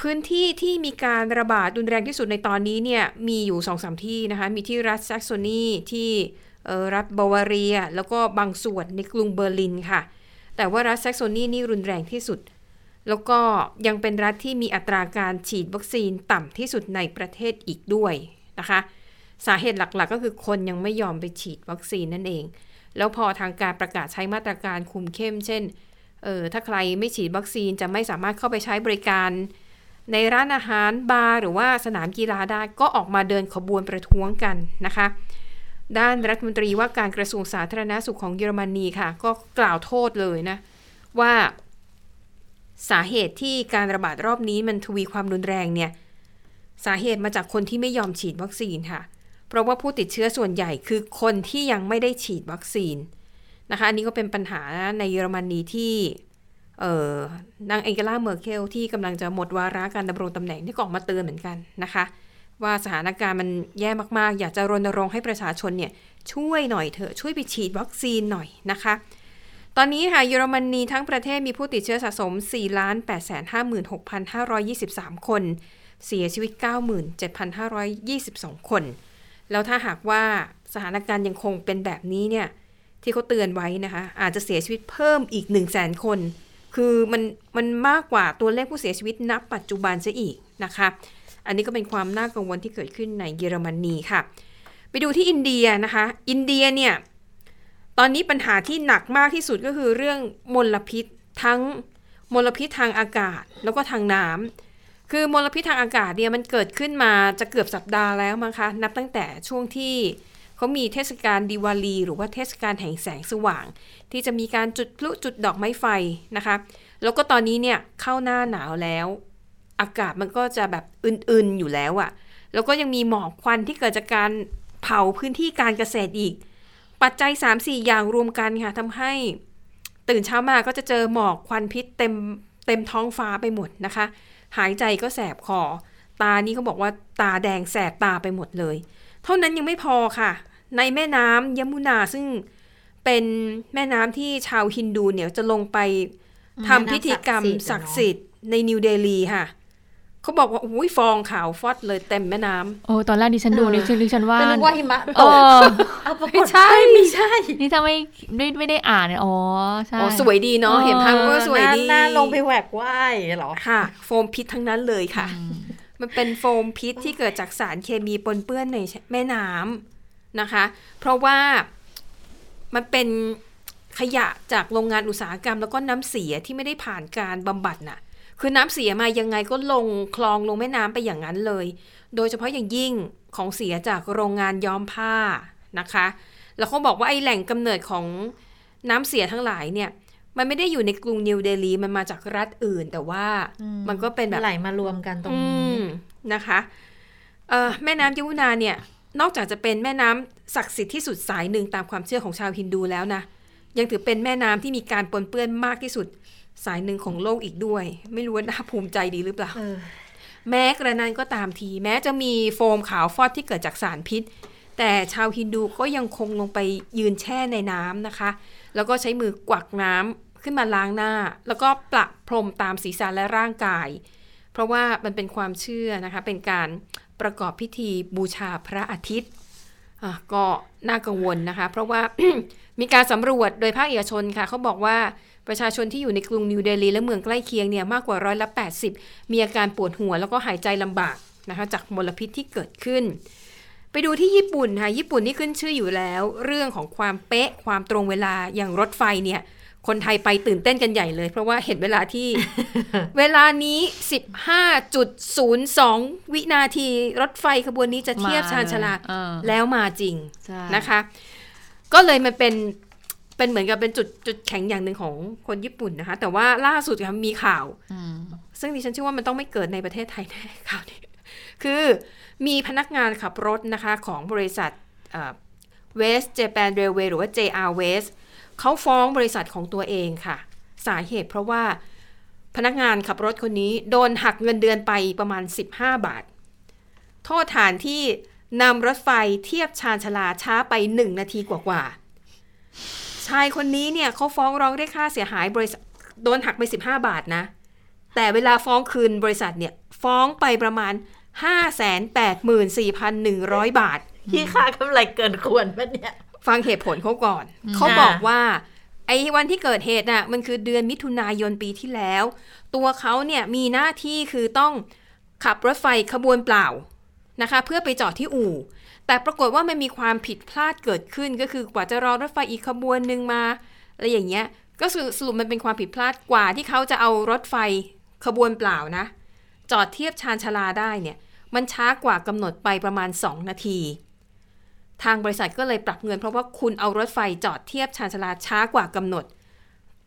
พื้นที่ที่มีการระบาดรุนแรงที่สุดในตอนนี้เนี่ยมีอยู่2อสที่นะคะมีที่รัฐแซกโซนีที่รัฐบาวาเรีย แล้วก็บางส่วนในกรุงเบอร์ลินค่ะ แต่ว่ารัฐแซกโซนีนี่รุนแรงที่สุด แล้วก็ยังเป็นรัฐที่มีอัตราการฉีดวัคซีนต่ำที่สุดในประเทศอีกด้วยนะคะ สาเหตุหลักๆ ก็คือคนยังไม่ยอมไปฉีดวัคซีนนั่นเอง แล้วพอทางการประกาศใช้มาตรการคุมเข้ม เช่นเออถ้าใครไม่ฉีดวัคซีนจะไม่สามารถเข้าไปใช้บริการ ในร้านอาหารบาร์หรือว่าสนามกีฬาได้ก็ออกมาเดินขบวนประท้วงกันนะคะ ด้านรัฐมนตรีว่าการกระทรวงสาธารณาสุขของเยอรมนีค่ะ ก็กล่าวโทษเลยนะ ว่าสาเหตุที่การระบาดรอบนี้มันทวีความรุนแรงเนี่ย สาเหตุมาจากคนที่ไม่ยอมฉีดวัคซีนค่ะ เพราะว่าผู้ติดเชื้อส่วนใหญ่คือคนที่ยังไม่ได้ฉีดวัคซีนนะคะอันนี้ก็เป็นปัญหาในเยอรมนีที่ นางเองเกลาเมอร์เคลที่กำลังจะหมดวาระการดำรงตำแหน่งที่ก็ออกมาเตือนเหมือนกันนะคะ ว่าสถานการณ์มันแย่มากๆ อยากจะรณรงค์ให้ประชาชนเนี่ยช่วยหน่อยเถอะช่วยไปฉีดวัคซีนหน่อยนะคะ ตอนนี้ค่ะเยอรมนีทั้งประเทศมีผู้ติดเชื้อสะสม 4 8 5 6 5 2 3 คน เสียชีวิต 97,522 คน แล้วถ้าหากว่าสถานการณ์ยังคงเป็นแบบนี้เนี่ยที่เขาเตือนไว้นะคะอาจจะเสียชีวิตเพิ่มอีก 1 0 0 0 0แสนคน คือมันมันมากกว่าตัวเลขผู้เสียชีวิตนับปัจจุบันซะอีกนะคะ อันนี้ก็เป็นความน่ากังวลที่เกิดขึ้นในเยอรมนีค่ะ ไปดูที่อินเดียนะคะ อินเดียเนี่ยตอนนี้ปัญหาที่หนักมากที่สุดก็คือเรื่องมลพิษทั้งมลพิษทางอากาศแล้วก็ทางน้ำคือมลพิษทางอากาศเนี่ยมันเกิดขึ้นมาจะเกือบสัปดาห์แล้วมั้งคะ นับตั้งแต่ช่วงที่ เขามีเทศกาลดิวาลี หรือว่าเทศกาลแห่งแสงสว่าง ที่จะมีการจุดพลุจุดดอกไม้ไฟนะคะ แล้วก็ตอนนี้เนี่ยเข้าหน้าหนาวแล้ว อากาศมันก็จะแบบอึนๆอยู่แล้วอะแล้วก็ยังมีหมอกควันที่เกิดจากการเผาพื้นที่การเกษตรอีก ปัจจัย 3-4 อย่างรวมกันค่ะทำให้ตื่นเช้ามาก็จะเจอหมอกควันพิษเต็มเต็มท้องฟ้าไปหมดนะคะ หายใจก็แสบคอ ตานี่เขาบอกว่าตาแดงแสบตาไปหมดเลย เท่านั้นยังไม่พอค่ะ ในแม่น้ำยมุนาซึ่งเป็นแม่น้ำที่ชาวฮินดูเนี่ยจะลงไปทำพิธีกรรมศักดิ์สิทธิ์ในนิวเดลีค่ะเขาบอกว่าอุ้ยฟองขาวฟอดเลยเต็มแม่น้ำโอ้ตอนแรกดิฉันดูดิฉันดิฉันว่าเป็นนึกว่าหิมะเอตกอเอาปรากไม่ฏใช่ไม่ใช่ นี่ถ้าไม่ไม่ไม่ได้อ่านเนี่ยอ๋อใช่อ๋อสวยดีเนาะเห็นทางว่าสวยดีหน้าลงไปแหวกว่ายเหรอค่ะ โฟมพิษทั้งนั้นเลยค่ะ มันเป็นโฟมพิษที่เกิดจากสารเคมีปนเปื้อนในแม่น้ำนะคะ เพราะว่ามันเป็นขยะจากโรงงานอุตสาหกรรม แล้วก็น้ำเสียที่ไม่ได้ผ่านการบำบัดน่ะ คือน้ำเสียมายังไงก็ลงคลองลงแม่น้ำไปอย่างนั้นเลย โดยเฉพาะอย่างยิ่งของเสียจากโรงงานย้อมผ้านะคะ แล้วเขาบอกว่าไอ้แหล่งกำเนิดของน้ำเสียทั้งหลายเนี่ย มันไม่ได้อยู่ในกรุงนิวเดลีมันมาจากรัฐอื่น แต่ว่ามันก็เป็นแบบไหลมารวมกันตรงอืนี้มนะคะเอ่อแม่น้ำยมุนาเนี่ย นอกจากจะเป็นแม่น้ำศักดิ์สิทธิ์ที่สุดสายหนึ่งตามความเชื่อของชาวฮินดูแล้วนะยังถือเป็นแม่น้ำที่มีการปนเปื้อนมากที่สุดสายหนึ่งของโลกอีกด้วย ไม่รู้ว่าน่าภูมิใจดีหรือเปล่าเออแม้กระนั้นก็ตามที แม้จะมีโฟมขาวฟอดที่เกิดจากสารพิษ แต่ชาวฮินดูก็ยังคงลงไปยืนแช่ในน้ำนะคะ แล้วก็ใช้มือกวักน้ำ ขึ้นมาล้างหน้า แล้วก็ประพรมตามศีรษะและร่างกาย เพราะว่ามันเป็นความเชื่อนะคะ เป็นการประกอบพิธีบูชาพระอาทิตย์ก็น่ากังวลนะคะ เพราะว่ามีการสำรวจโดยภาคเอกชนค่ะเขาบอกว่าประชาชนที่อยู่ในกรุงนิวเดลีและเมืองใกล้เคียงเนี่ยมากกว่าร้อยละ80 มีอาการปวดหัวแล้วก็หายใจลำบากนะคะจากมลพิษที่เกิดขึ้น ไปดูที่ญี่ปุ่นค่ะญี่ปุ่นนี่ขึ้นชื่ออยู่แล้ว เรื่องของความเป๊ะความตรงเวลาอย่างรถไฟเนี่ย คนไทยไปตื่นเต้นกันใหญ่เลย เพราะว่าเห็นเวลาที่ เวลานี้ 15.02 วินาทีรถไฟขบวนนี้จะเทียบชานชาลาเออแล้วมาจริงใช่นะคะ ก็เลยมันเป็นเป็นเหมือนกับเป็นจุดจุดแข็งอย่างหนึ่งของคนญี่ปุ่นนะคะ แต่ว่าล่าสุดค่ะมีข่าวอืมซึ่งดิฉันเชื่อว่ามันต้องไม่เกิดในประเทศไทยแน่ข่าวนี้คือมีพนักงานขับรถนะคะของบริษัทเวสเจแปนเรลเวย์หรือว่า JR West เขาฟ้องบริษัทของตัวเองค่ะ สาเหตุเพราะว่าพนักงานขับรถคนนี้โดนหักเงินเดือนไปประมาณ 15 บาท โทษฐานที่นำรถไฟเทียบชานชาลาช้าไป 1 นาทีกว่าๆ ชายคนนี้เนี่ยเขาฟ้องร้องได้ค่าเสียหายบริษัทโดนหักไป 15 บาทนะ แต่เวลาฟ้องคืนบริษัทเนี่ยฟ้องไปประมาณ 584,100 บาท ที่ค่ากำไรเกินควรปะเนี่ย ฟังเหตุผลเขาก่อน เขาบอกว่า ไอ้วันที่เกิดเหตุน่ะ มันคือเดือนมิถุนายนปีที่แล้ว ตัวเขาเนี่ยมีหน้าที่คือต้องขับรถไฟขบวนเปล่านะคะ เพื่อไปจอดที่อู่ แต่ปรากฏว่ามันมีความผิดพลาดเกิดขึ้นก็คือกว่าจะรอรถไฟอีกขบวนหนึ่งมาอะไรอย่างเงี้ย ก็คือสรุปมันเป็นความผิดพลาดกว่าที่เขาจะเอารถไฟขบวนเปล่านะ จอดเทียบชานชาลาได้เนี่ย มันช้ากว่ากำหนดไปประมาณ 2 นาที ทางบริษัทก็เลยปรับเงินเพราะว่าคุณเอารถไฟจอดเทียบชานชาลาช้ากว่ากำหนด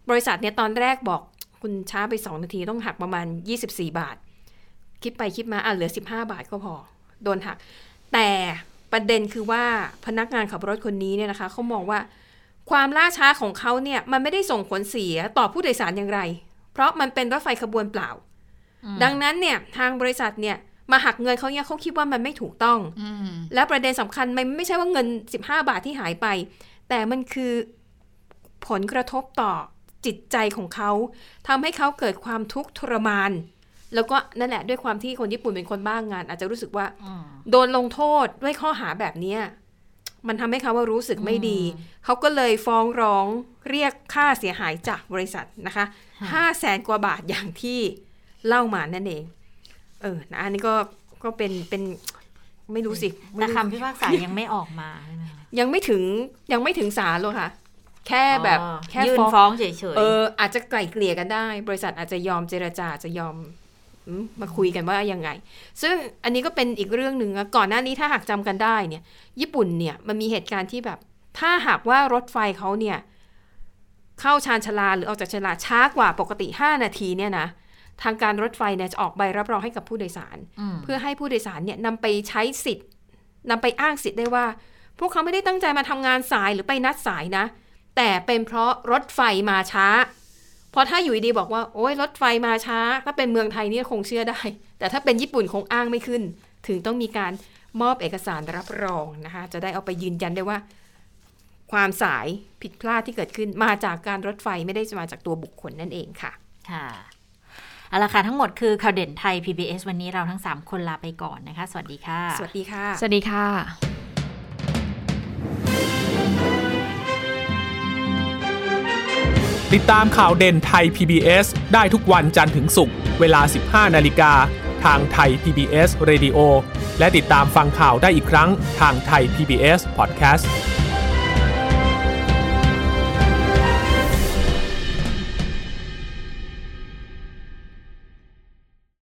บริษัทเนี่ยตอนแรกบอกคุณช้าไป 2 นาทีต้องหักประมาณ 24 บาท คิดไปคิดมาอะเหลือ 15 บาทก็พอ โดนหัก แต่ประเด็นคือว่าพนักงานขับรถคนนี้เนี่ยนะคะเขามองว่าความล่าช้าของเขาเนี่ยมันไม่ได้ส่งผลเสียต่อผู้โดยสารอย่างไร เพราะมันเป็นรถไฟขบวนเปล่า ดังนั้นเนี่ยทางบริษัทเนี่ย มาหักเงินเขาเนี่ยเขาคิดว่ามันไม่ถูกต้องอืมและประเด็นสำคัญมันไม่ใช่ว่าเงิน 15 บาทที่หายไป แต่มันคือผลกระทบต่อจิตใจของเขาทำให้เขาเกิดความทุกข์ทรมาน แล้วก็นั่นแหละด้วยความที่คนญี่ปุ่นเป็นคนบ้างงาน อาจจะรู้สึกว่าโดนลงโทษด้วยข้อหาแบบเนี้ยมันทำให้เขาว่ารู้สึกไม่ดี เขาก็เลยฟ้องร้องเรียกค่าเสียหายจากบริษัทนะคะห้าแสนกว่าบาทอย่างที่เล่ามานั่นเอง เออนะอันนี้ก็ก็เป็นเป็นไม่รู้สิไม่แต่รู้คำพิพากษายังไม่ออกมาใช่ไหมคะยังไม่ถึงยังไม่ถึงศาลหรอกค่ะ แค่แบบอ๋อแค่ยื่นฟ้องฟ้องเฉยๆเอออาจจะไกล่เกลี่ยกันได้ บริษัทอาจจะยอมเจรจาอาจจะยอมอืมมาคุยกันว่ายังไง ซึ่งอันนี้ก็เป็นอีกเรื่องหนึ่งนะก่อนหน้านี้ถ้าหากจำกันได้เนี่ย ญี่ปุ่นเนี่ยมันมีเหตุการณ์ที่แบบ ถ้าหากว่ารถไฟเขาเนี่ย เข้าชานชาลาหรือออกจากชานชาลาช้ากว่าปกติ 5 นาทีเนี่ยนะ ทางการรถไฟเนี่ยจะออกใบรับรองให้กับผู้โดยสารมเพื่อให้ผู้โดยสารเนี่ยนำไปใช้สิทธิ์นำไปอ้างสิทธิ์ได้ว่า พวกเขาไม่ได้ตั้งใจมาทำงานสายหรือไปนัดสายนะ แต่เป็นเพราะรถไฟมาช้าเพราะถ้าอยู่ดีๆบอกว่าโอ้ยรถไฟมาช้า ถ้าเป็นเมืองไทยเนี่ยคงเชื่อได้ แต่ถ้าเป็นญี่ปุ่นคงอ้างไม่ขึ้น ถึงต้องมีการมอบเอกสารรับรองนะคะ จะได้เอาไปยืนยันได้ว่า ความสายผิดพลาดที่เกิดขึ้นมาจากการรถไฟไม่ได้มาจากตัวบุคคลนั่นเองค่ะ ค่ะ เอาละค่ะทั้งหมดคือข่าวเด่นไทย PBS วันนี้เราทั้ง 3 คนลาไปก่อนนะคะ สวัสดีค่ะ สวัสดีค่ะ สวัสดีค่ะ ติดตามข่าวเด่นไทย PBS ได้ทุกวันจันทร์ถึงศุกร์เวลา 15 นาฬิกาทางไทย PBS Radio และติดตามฟังข่าวได้อีกครั้งทางไทย PBS Podcast